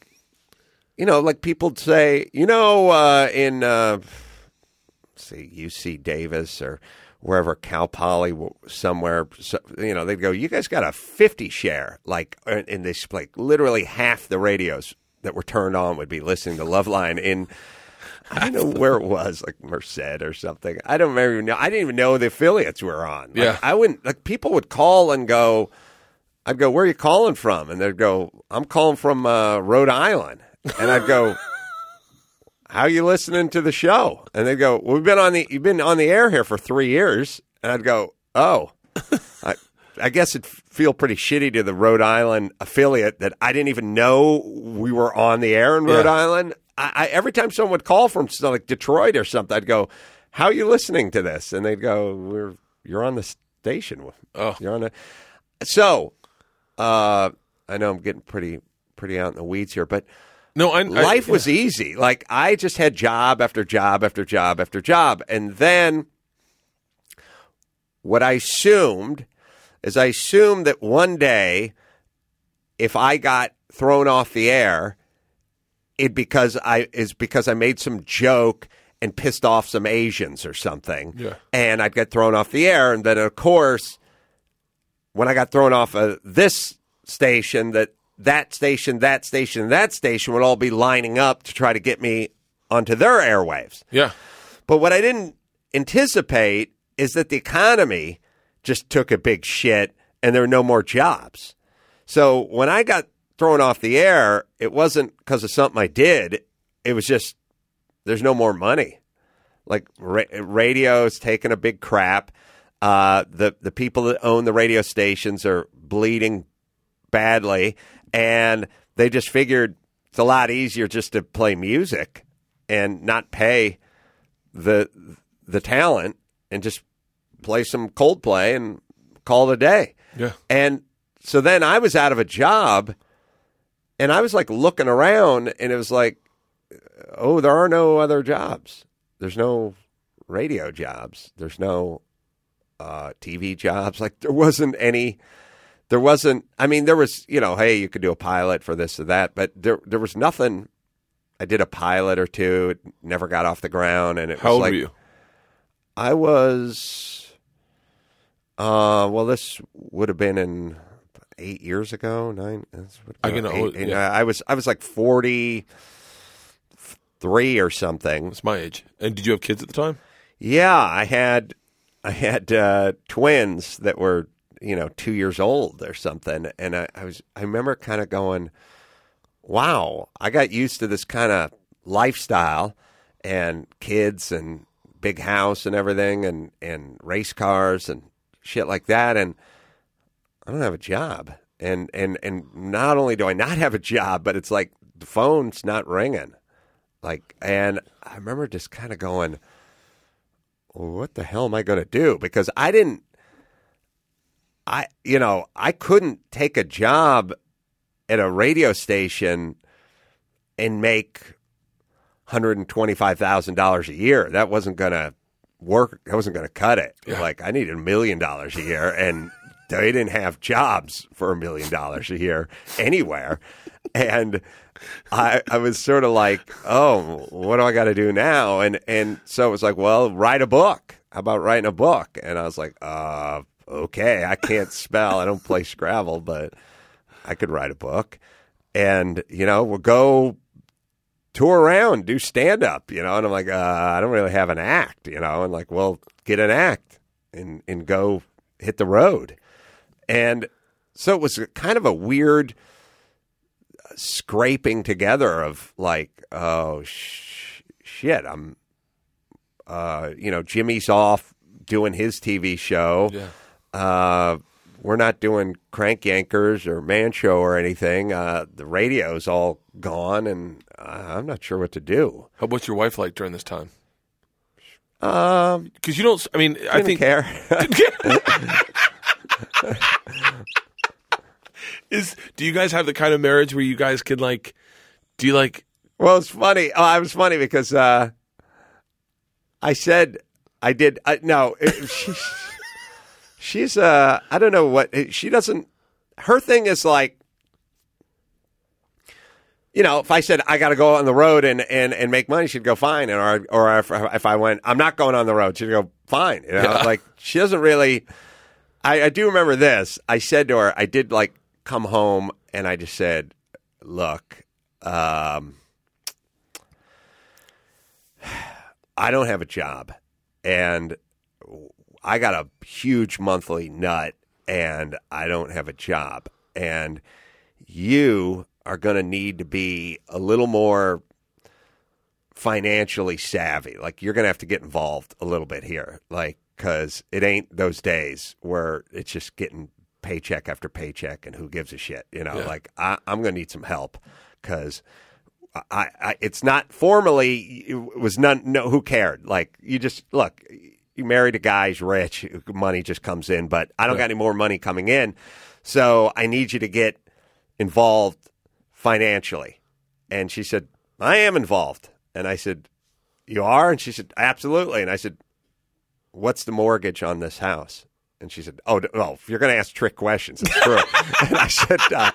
you know, like people say, you know, uh, in uh, say UC Davis or wherever Cal Poly somewhere, you know, they'd go, you guys got a fifty share, like, and they like literally half the radios that were turned on would be listening to Loveline in. I don't know where it was, like Merced or something. I don't remember. Even know. I didn't even know the affiliates were on. Like, Yeah. I wouldn't like people would call and go. I'd go, "Where are you calling from?" And they'd go, "I'm calling from uh, Rhode Island." And I'd go, "How are you listening to the show?" And they'd go, well, "We've been on the you've been on the air here for three years." And I'd go, "Oh, I, I guess it'd feel pretty shitty to the Rhode Island affiliate that I didn't even know we were on the air in Rhode Yeah. Island." I, I, every time someone would call from like Detroit or something, I'd go, "How are you listening to this?" And they'd go, "We're you're on the station. Oh. You're on the." So, uh, I know I'm getting pretty pretty out in the weeds here, but No, I, I life was easy. Like I just had job after job after job after job, and then what I assumed is I assumed that one day, if I got thrown off the air, it because I is because I made some joke and pissed off some Asians or something, Yeah. and I'd get thrown off the air, and then of course when I got thrown off of this station, that that station, that station, that station would all be lining up to try to get me onto their airwaves. Yeah. But what I didn't anticipate is that the economy just took a big shit and there were no more jobs. So when I got thrown off the air, it wasn't because of something I did. It was just there's no more money. Like ra- radio's taking a big crap. Uh, the the people that own the radio stations are bleeding badly, and they just figured it's a lot easier just to play music and not pay the the talent and just play some Coldplay and call it a day. Yeah. And so then I was out of a job and I was like looking around and it was like, oh, there are no other jobs. There's no radio jobs. There's no uh, TV jobs. Like there wasn't any. There wasn't. I mean, there was. You know, hey, you could do a pilot for this or that, but there there was nothing. I did a pilot or two. It never got off the ground, and it How was old like were you? I was. Uh, well, this would have been in eight years ago. Nine. I can- eight- and, yeah. uh, I was I was like forty three or something. It's my age. And did you have kids at the time? Yeah, I had I had uh, twins that were you know two years old or something, and I, I was I remember kind of going, "Wow, I got used to this kind of lifestyle and kids and big house and everything, and and race cars and shit like that, and I don't have a job, and and and not only do I not have a job, but it's like the phone's not ringing, like, and I remember just kind of going, what the hell am I going to do? Because I didn't. I you know I couldn't take a job at a radio station and make hundred and twenty five thousand dollars a year. That wasn't gonna work. That wasn't gonna cut it. Like I needed a million dollars a year, and they didn't have jobs for a million dollars a year anywhere. And I, I was sort of like, oh, what do I got to do now? And and so it was like, well, write a book. How about writing a book? And I was like, uh, okay, I can't spell. I don't play Scrabble, but I could write a book. And you know, we'll go tour around, do stand up, you know. And I'm like, uh, I don't really have an act, you know. And like, well, get an act and and go hit the road. And so it was kind of a weird scraping together of like, oh sh- shit, I'm, uh, you know, Jimmy's off doing his TV show. Yeah. Uh, we're not doing Crank Yankers or Man Show or anything. Uh, the radio's all gone, and uh, I'm not sure what to do. How, what's your wife like during this time? Um, Because you don't. I mean, I think care. is. Do you guys have the kind of marriage where you guys can like? Do you like? Well, it's funny. Oh, I was funny because uh, I said I did. I, no, it, she, she's. Uh, I don't know what she doesn't. Her thing is like, you know, if I said I got to go on the road and, and, and make money, she'd go fine. And or or if, if I went, I'm not going on the road, she'd go fine. You know, Yeah. like she doesn't really. I, I do remember this. I said to her, I did like come home and I just said, look. Um, I don't have a job and I got a huge monthly nut and I don't have a job. And you are going to need to be a little more financially savvy. Like you're going to have to get involved a little bit here. Like, cause it ain't those days where it's just getting paycheck after paycheck and who gives a shit, you know, Yeah. like I, I'm going to need some help cause I, I, it's not formally. It was none. No, who cared? Like you just look. You married a guy, he's rich. Money just comes in, but I don't got any more money coming in. So I need you to get involved financially. And she said, I am involved. And I said, You are? And she said, Absolutely. And I said, What's the mortgage on this house? And she said, Oh, if you're going to ask trick questions, it's true. and I said, uh,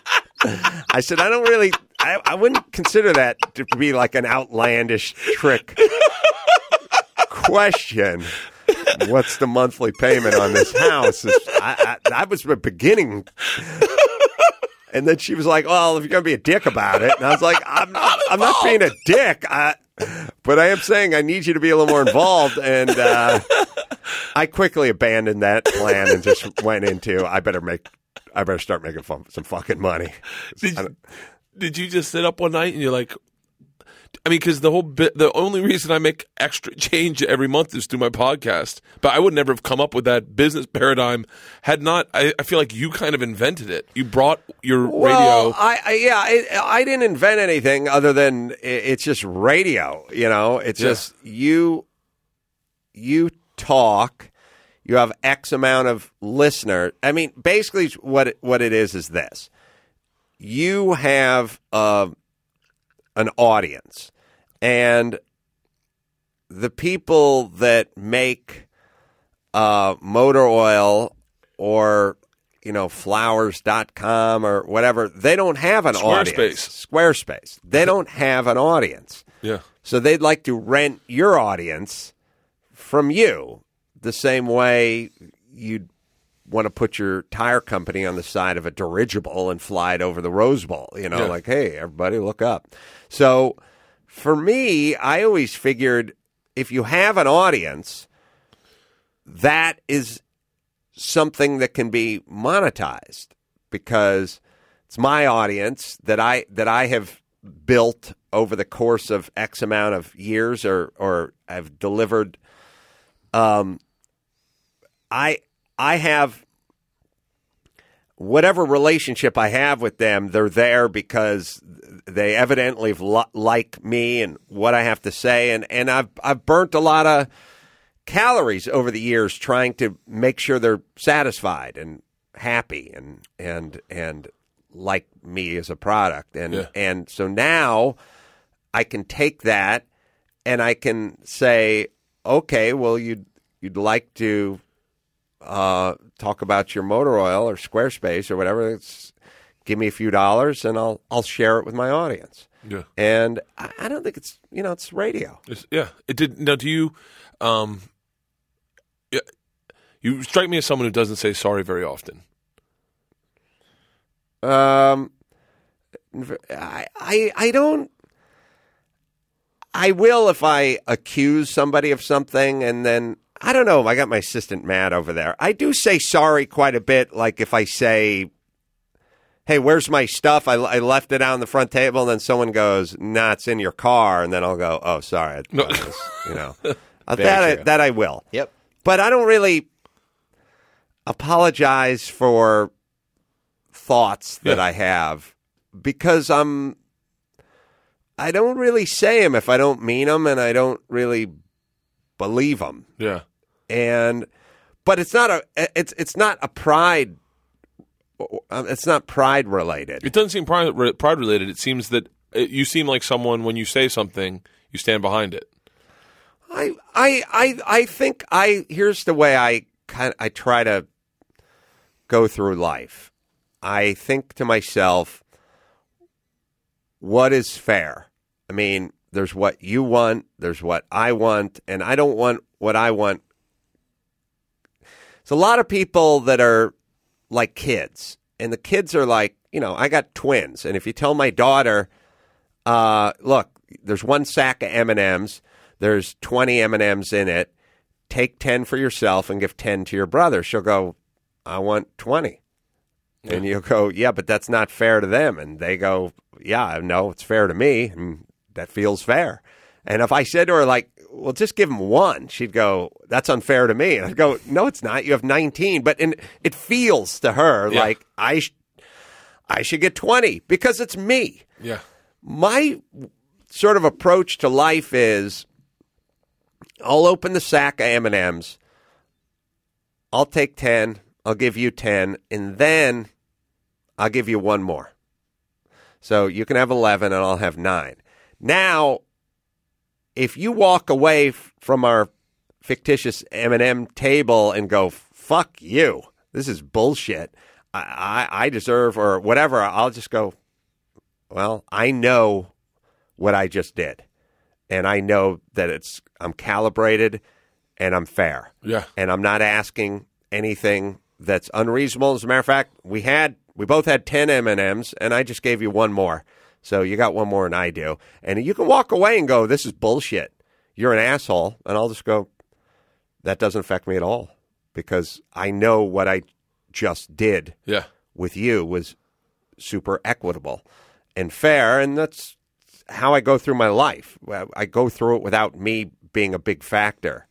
I said, I don't really, I, I wouldn't consider that to be like an outlandish trick question. What's the monthly payment on this house? I, I, that was the beginning. And then she was like, "Well, if you're gonna be a dick about it," and I was like, "I'm not, I'm not being a dick, I, but I am saying I need you to be a little more involved." And uh, I quickly abandoned that plan and just went into, "I better make, I better start making fun, some fucking money." Did, don't- did you just sit up one night and you're like, I mean, because the whole bit, the only reason I make extra change every month is through my podcast. But I would never have come up with that business paradigm had not. I, I feel like you kind of invented it. You brought your Well, radio. I, I yeah, I, I didn't invent anything other than it's just radio. You know, it's Yeah. just you you talk. You have X amount of listener. I mean, basically, what it, what it is is this: you have uh, an audience, and the people that make uh, motor oil or you know flowers.com or whatever they don't have an audience. Squarespace. They don't have an audience. Yeah. so they'd like to rent your audience from you the same way you'd want to put your tire company on the side of a dirigible and fly it over the Rose Bowl. You know, Yeah. like, hey, everybody, look up. So for me, I always figured if you have an audience, that is something that can be monetized because it's my audience that I that I have built over the course of X amount of years or or I've delivered um, I I have whatever relationship I have with them, they're there because they evidently like me and what I have to say, and and I've I've burnt a lot of calories over the years trying to make sure they're satisfied and happy and and and like me as a product, and Yeah. and so now I can take that and I can say, okay, well you'd you'd like to uh, talk about your motor oil or Squarespace or whatever. It's, give me a few dollars and I'll I'll share it with my audience. Yeah. And I, I don't think it's you know it's radio. It's, yeah. It did. Now, do you? Um, yeah, you strike me as someone who doesn't say sorry very often. Um, I I I don't. I will if I accuse somebody of something and then I don't know. I got my assistant Matt over there. I do say sorry quite a bit. Like if I say, "Hey, where's my stuff? I, I left it out on the front table," and then someone goes, "Nah, it's in your car," and then I'll go, "Oh, sorry." No. was," you know, Uh, that I, that I will. Yep. But I don't really apologize for thoughts that Yeah. I have because I'm I don't really say them if I don't mean them and I don't really believe them. Yeah. And but it's not a it's it's not a pride uh, it's not pride related. It doesn't seem pride, pride related. It seems that it, you seem like someone when you say something, you stand behind it. I I I I think I here's the way I kind I try to go through life. I think to myself, what is fair? I mean, there's what you want, there's what I want, and I don't want what I want. There's a lot of people that are like kids, and the kids are like, you know, I got twins, and if you tell my daughter, uh, look, there's one sack of M and M's. There's 20 M and M's in it. Take 10 for yourself and give 10 to your brother. She'll go, I want 20. And you'll go, yeah, but that's not fair to them. And they go, yeah, no, it's fair to me. And that feels fair. And if I said to her, like, well, just give them one, she'd go, that's unfair to me. And I'd go, no, it's not. You have 19. But in, it feels to her Yeah. like I, sh- I should get 20 because it's me Yeah. my sort of approach to life is I'll open the sack of M&Ms. I'll take 10, I'll give you 10, and then I'll give you one more. So you can have 11 and I'll have 9. Now, if you walk away f- from our fictitious M&M table and go, fuck you, this is bullshit, I, I, I deserve, or whatever, I'll just go, well, I know what I just did. And I know that it's I'm calibrated and I'm fair. Yeah. And I'm not asking anything that's unreasonable. As a matter of fact, we had we both had 10 M&Ms and I just gave you one more. So you got one more than I do. And you can walk away and go, "This is bullshit. You're an asshole." And I'll just go, "That doesn't affect me at all because I know what I just did." Yeah. with you was super equitable and fair, and that's how I go through my life. I go through it without me being a big factor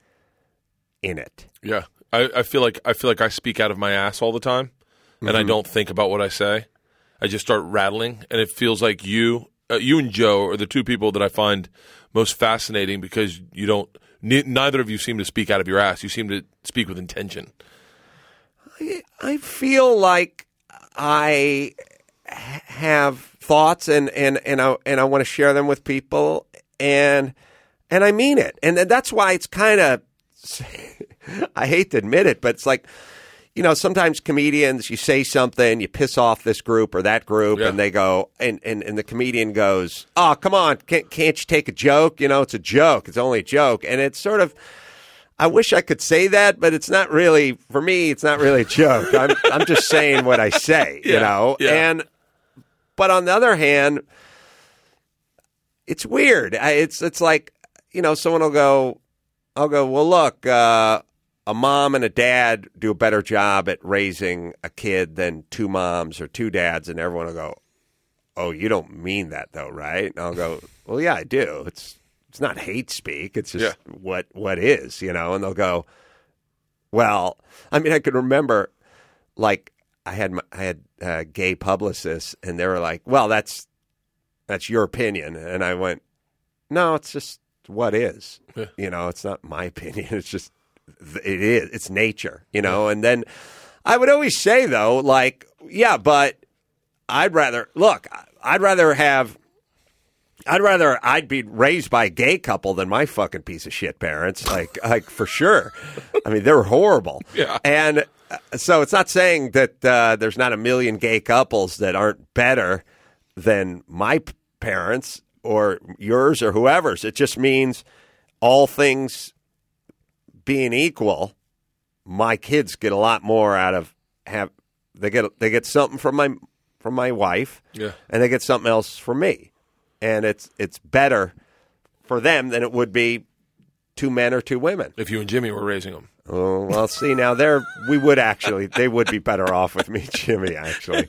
in it. Yeah. I, I feel like I feel like I speak out of my ass all the time, and I mm-hmm. don't think about what I say. I just start rattling, and it feels like you, uh, you and Joe are the two people that I find most fascinating because you don't. Ne- neither of you seem to speak out of your ass. You seem to speak with intention. I feel like I have thoughts and and and I and I want to share them with people and and I mean it. And that's why it's kind of I hate to admit it, but it's like you know, sometimes comedians you say something, you piss off this group or that group Yeah. and they go and, and and the comedian goes, "Oh, come on, can't can't you take a joke? You know, it's a joke. It's only a joke." And it's sort of I wish I could say that, but it's not really for me. It's not really a joke. I'm I'm just saying what I say, you know. yeah. And but on the other hand, it's weird. It's it's like you know, someone will go, I'll go. Well, look, uh, a mom and a dad do a better job at raising a kid than two moms or two dads, and everyone will go, "Oh, you don't mean that though, right?" And I'll go, "Well, yeah, I do. It's it's not hate speak. It's just Yeah. what what is, you know. And they'll go, well, I mean, I can remember, like, I had my, I had uh, gay publicists, and they were like, well, that's that's your opinion, and I went, no, it's just what is, Yeah. you know. It's not my opinion. It's just it is. It's nature, you know. And then I would always say though, like, yeah, but I'd rather look. I'd rather have. I'd rather I'd be raised by a gay couple than my fucking piece of shit parents. Like, like for sure. I mean, they're horrible. Yeah. And uh, so it's not saying that uh, there's not a million gay couples that aren't better than my parents or yours or whoever's. It just means all things being equal, my kids get a lot more out of have they get they get something from my from my wife, Yeah. and they get something else from me, and it's it's better for them than it would be two men or two women. If you and Jimmy were raising them. Oh well, see now there we would actually they would be better off with me, Jimmy. Actually,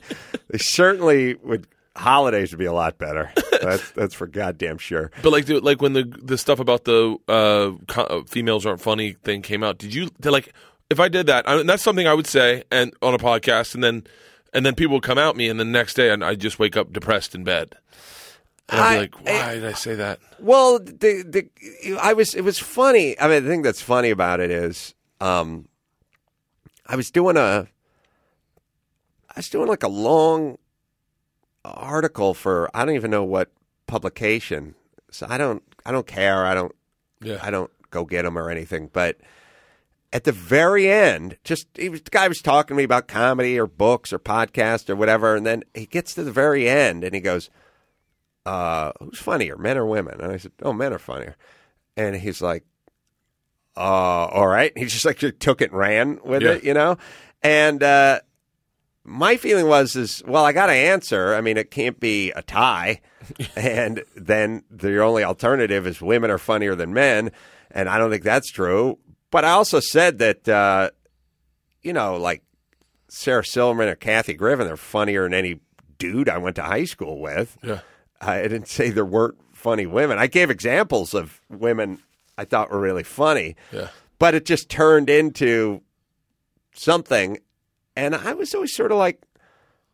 they certainly would. Holidays would be a lot better. That's that's for goddamn sure. But like, the, like when the the stuff about the uh, co- uh, females aren't funny thing came out, did you like if I did that? I, and that's something I would say and on a podcast, and then and then people would come out me, and the next day and I just wake up depressed in bed. And I'd be I- like, why did I say that? Well, the the I was it was funny. I mean, the thing that's funny about it is, um, I was doing a, I was doing like a long article for I don't even know what publication. So I don't I don't care. I don't Yeah, I don't go get them or anything. But at the very end, just he was, the guy was talking to me about comedy or books or podcast or whatever, and then he gets to the very end and he goes, uh, "Who's funnier, men or women?" And I said, "Oh, men are funnier." And he's like, "Uh, all right." He just like took it and ran with Yeah. it, you know. And uh, my feeling was is well i got to answer. I mean it can't be a tie. And then the only alternative is women are funnier than men. And i don't think that's true. But i also said that uh, you know like sarah silverman or kathy griffin they're funnier than any dude i went to high school with. Yeah, I didn't say there weren't funny women. I gave examples of women I thought were really funny, yeah. but it just turned into something. And I was always sort of like,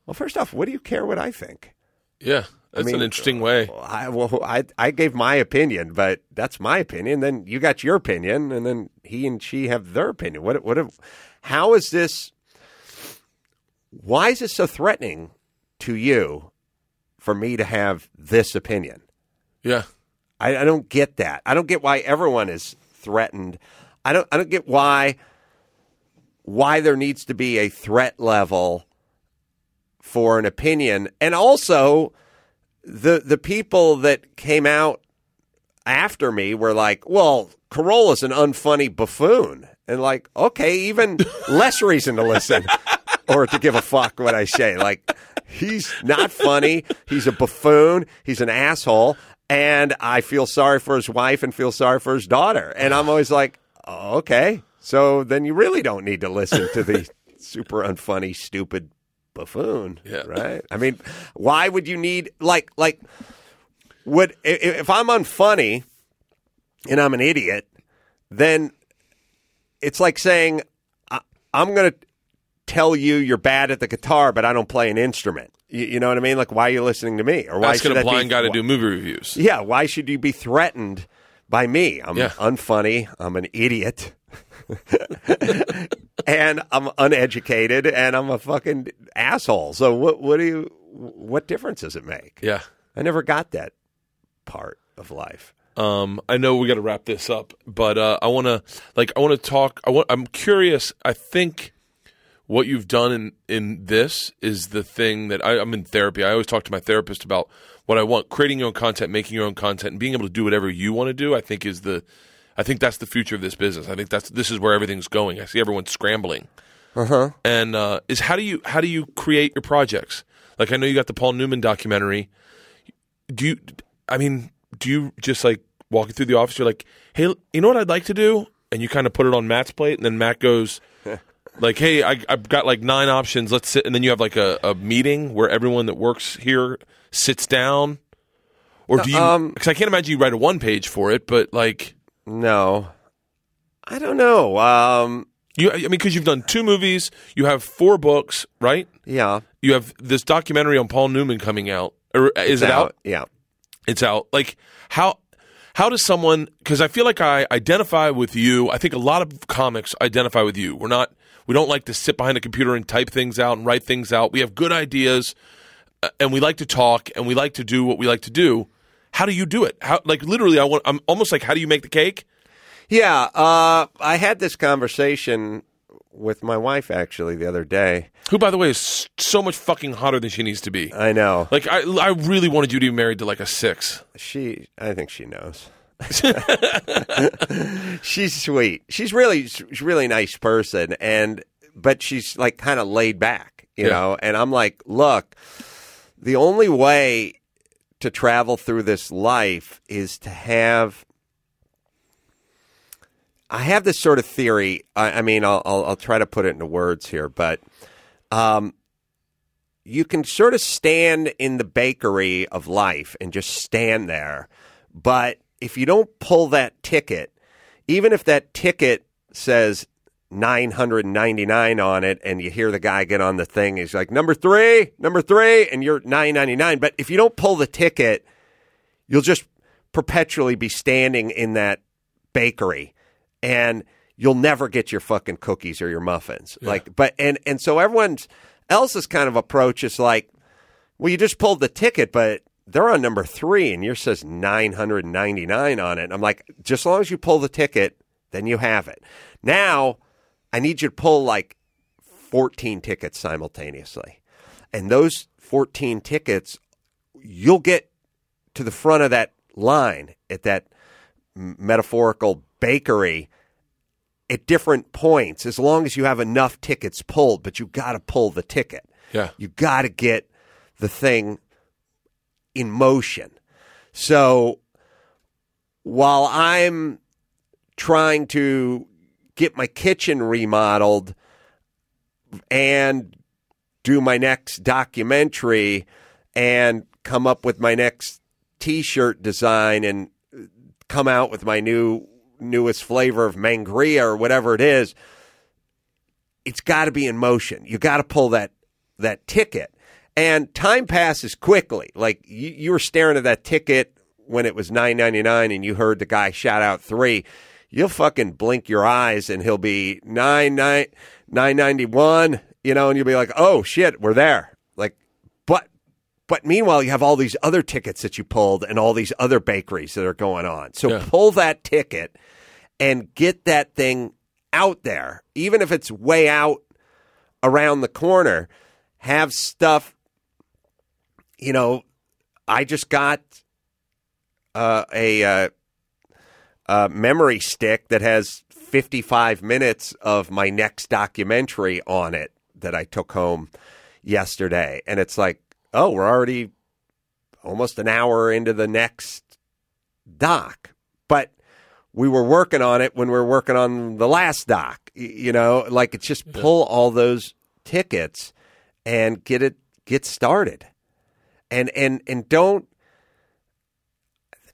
well, first off, what do you care what I think? Yeah, that's mean, an interesting way. I, well, I, I gave my opinion, but that's my opinion. Then you got your opinion, and then he and she have their opinion. What, what, how is this? Why is it so threatening to you for me to have this opinion? Yeah, I, I don't get that. I don't get why everyone is threatened. I don't. I don't get why why there needs to be a threat level for an opinion, and also the the people that came out after me were like, "Well, Carolla's an unfunny buffoon," and like, okay, even less reason to listen or to give a fuck what I say. Like, he's not funny. He's a buffoon. He's an asshole. And I feel sorry for his wife and feel sorry for his daughter. And I'm always like, oh, okay. So then you really don't need to listen to the super unfunny, stupid buffoon. Yeah. Right? I mean, why would you need, like, like, would, if I'm unfunny and I'm an idiot, then it's like saying, I'm going to tell you you're bad at the guitar, but I don't play an instrument. You, you know what I mean? Like, why are you listening to me? Or why asking should a I be- blind guy to do movie reviews. Yeah, why should you be threatened by me? I'm Yeah. unfunny. I'm an idiot. and I'm uneducated and I'm a fucking asshole. So what what do you what difference does it make? Yeah. I never got that part of life. Um, I know we got to wrap this up, but uh, I want to like I want to talk. I want. I'm curious. I think what you've done in in this is the thing that I, I'm in therapy. I always talk to my therapist about what I want: creating your own content, making your own content, and being able to do whatever you want to do. I think is the. I think that's the future of this business. I think that's this is where everything's going. I see everyone scrambling. Uh-huh. And uh, is how do you how do you create your projects? Like I know you got the Paul Newman documentary. Do you? I mean, do you just like walking through the office? You're like, hey, you know what I'd like to do, and you kind of put it on Matt's plate, and then Matt goes. Like, hey, I, I've got like nine options. Let's sit, and then you have like a, a meeting where everyone that works here sits down, or do you? Um, Because I can't imagine you write a one page for it, but like No, I don't know. Um, you, I mean, because you've done two movies, you have four books, right? yeah, You have this documentary on Paul Newman coming out. Or is it out? Yeah. It's out. Like how how does someone? Because I feel like I identify with you. I think a lot of comics identify with you. We're not. We don't like to sit behind a computer and type things out and write things out. We have good ideas, uh, and we like to talk and we like to do what we like to do. How do you do it? How like literally? I want. I'm almost like, how do you make the cake? Yeah, uh, I had this conversation with my wife actually the other day. Who, by the way, is so much fucking hotter than she needs to be. I know Like I, I really wanted you to be married to like a six. she. I think she knows. she's sweet. She's really, she's really nice person, and but she's like kind of laid back, you Yeah. know. And I'm like, look, the only way to travel through this life is to have I have this sort of theory. I, I mean, I'll, I'll, I'll try to put it into words here, but um, you can sort of stand in the bakery of life and just stand there. But if you don't pull that ticket, even if that ticket says 999 on it and you hear the guy get on the thing, he's like, number three, number three, and you're 999. But if you don't pull the ticket, you'll just perpetually be standing in that bakery and you'll never get your fucking cookies or your muffins. Like but and and so everyone else's kind of approach is like, well, you just pulled the ticket, but they're on number three and yours says nine hundred and ninety nine on it. And I'm like, just as long as you pull the ticket, then you have it. Now I need you to pull like fourteen tickets simultaneously. And those fourteen tickets you'll get to the front of that line at that metaphorical bakery at different points as long as you have enough tickets pulled but you got to pull the ticket Yeah. you got to get the thing in motion so while i'm trying to get my kitchen remodeled and do my next documentary and come up with my next t-shirt design and come out with my new newest flavor of mangria or whatever it is it's got to be in motion. You got to pull that that ticket. And time passes quickly. Like you, you were staring at that ticket when it was 9.99 and you heard the guy shout out 3 you'll fucking blink your eyes and he'll be 9 9 991 you know and you'll be like oh shit we're there like but but meanwhile, you have all these other tickets that you pulled and all these other bakeries that are going on. So Yeah. pull that ticket and get that thing out there, even if it's way out around the corner. Have stuff, you know. I just got uh, a, uh, a memory stick that has 55 minutes of my next documentary on it that I took home yesterday. And it's like, oh, we're already almost an hour into the next doc. But we were working on it when we were working on the last doc. You know, like it's just pull all those tickets and get it get started. And and and don't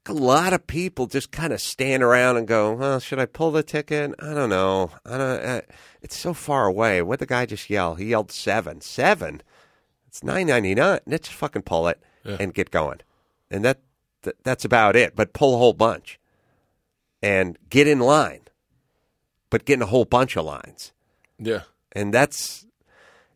a lot of people just kind of stand around and go, "Well, should I pull the ticket? I don't know. I don't. Uh, it's so far away. What the guy just yell? He yelled seven. Seven. It's nine ninety nine. Let's just fucking pull it and get going. And that, that that's about it. But pull a whole bunch and get in line. But get in a whole bunch of lines. Yeah. And that's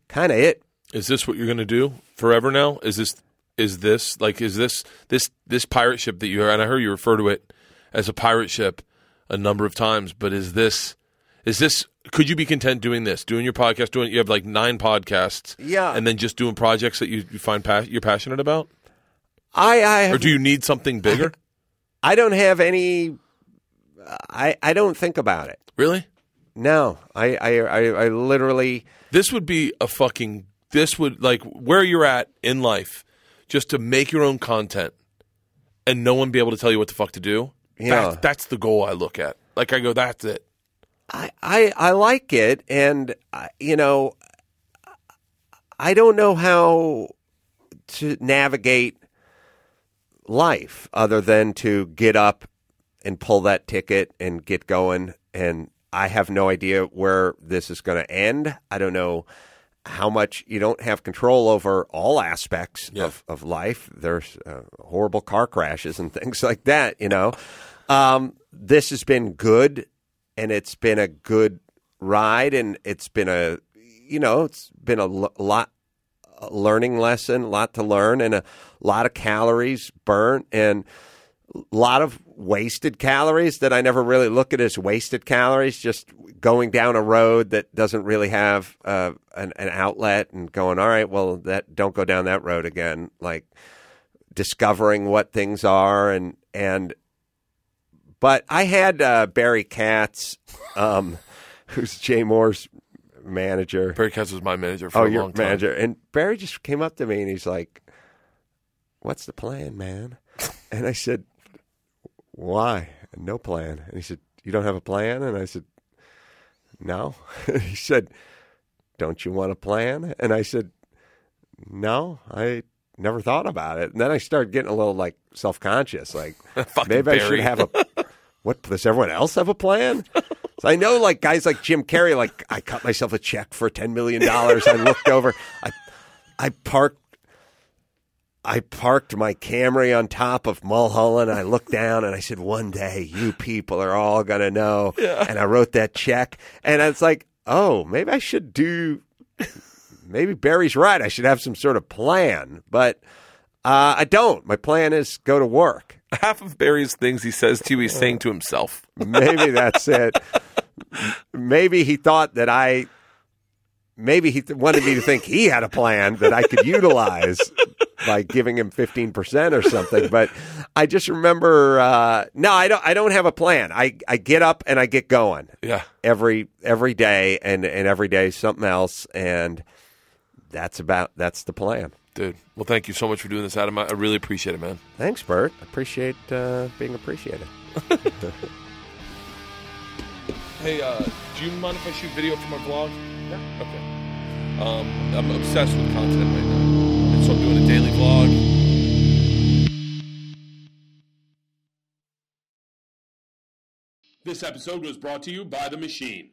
kind of it. Is this what you're going to do forever now? Is this is this like is this this this pirate ship that you and I heard you refer to it as a pirate ship a number of times, but is this is this could you be content doing this, doing your podcast, doing you have like nine podcasts, Yeah. and then just doing projects that you, you find pa- you're passionate about, I I or do you need something bigger? I don't have any. I I don't think about it. really? No, I I I, I literally. This would be a fucking. This would like where you're at in life, just to make your own content, and no one be able to tell you what the fuck to do. Yeah. That, that's the goal I look at. Like I go, that's it. I, I, I like it, and you know, I don't know how to navigate life other than to get up and pull that ticket and get going. And I have no idea where this is going to end. I don't know how much you don't have control over all aspects Yeah. of, of life. There's uh, horrible car crashes and things like that, you know. Um, this has been good and it's been a good ride and it's been a, you know, it's been a l- lot a learning lesson, a lot to learn, and a lot of calories burnt, and lot of wasted calories that I never really look at as wasted calories. Just going down a road that doesn't really have uh, an, an outlet, and going, all right, well, that don't go down that road again. Like discovering what things are, and and but I had uh, Barry Katz, um, who's Jay Mohr's manager. Barry Katz was my manager for Oh, a your long time. manager. And Barry just came up to me and he's like, What's the plan, man? And I said, Why? No plan. And he said, You don't have a plan? And I said, No. he said, Don't you want a plan? And I said, No, I never thought about it. And then I started getting a little like self conscious, like maybe I should have a what does everyone else have a plan? So I know like guys like Jim Carrey, like I cut myself a check for ten million dollars. I looked over, I I parked I parked my Camry on top of Mulholland. I looked down and I said, "One day, you people are all gonna know." And I wrote that check, and it's like, "Oh, maybe I should do." Maybe Barry's right. I should have some sort of plan, but uh, I don't. My plan is go to work. Half of Barry's things he says to you, he's saying to himself. Maybe that's it. Maybe he thought that I. Maybe he th- wanted me to think he had a plan that I could utilize by giving him fifteen percent or something. But I just remember, uh, no, I don't. I don't have a plan. I, I get up and I get going Yeah. every every day, and and every day something else, and that's about that's the plan. Dude. Well, thank you so much for doing this, Adam. I I really appreciate it, man. Thanks, Bert. Appreciate uh, being appreciated. Hey, uh, do you mind if I shoot video for my vlog? Yeah. Okay. Um, I'm obsessed with content right now. And doing a daily vlog. This episode was brought to you by The Machine.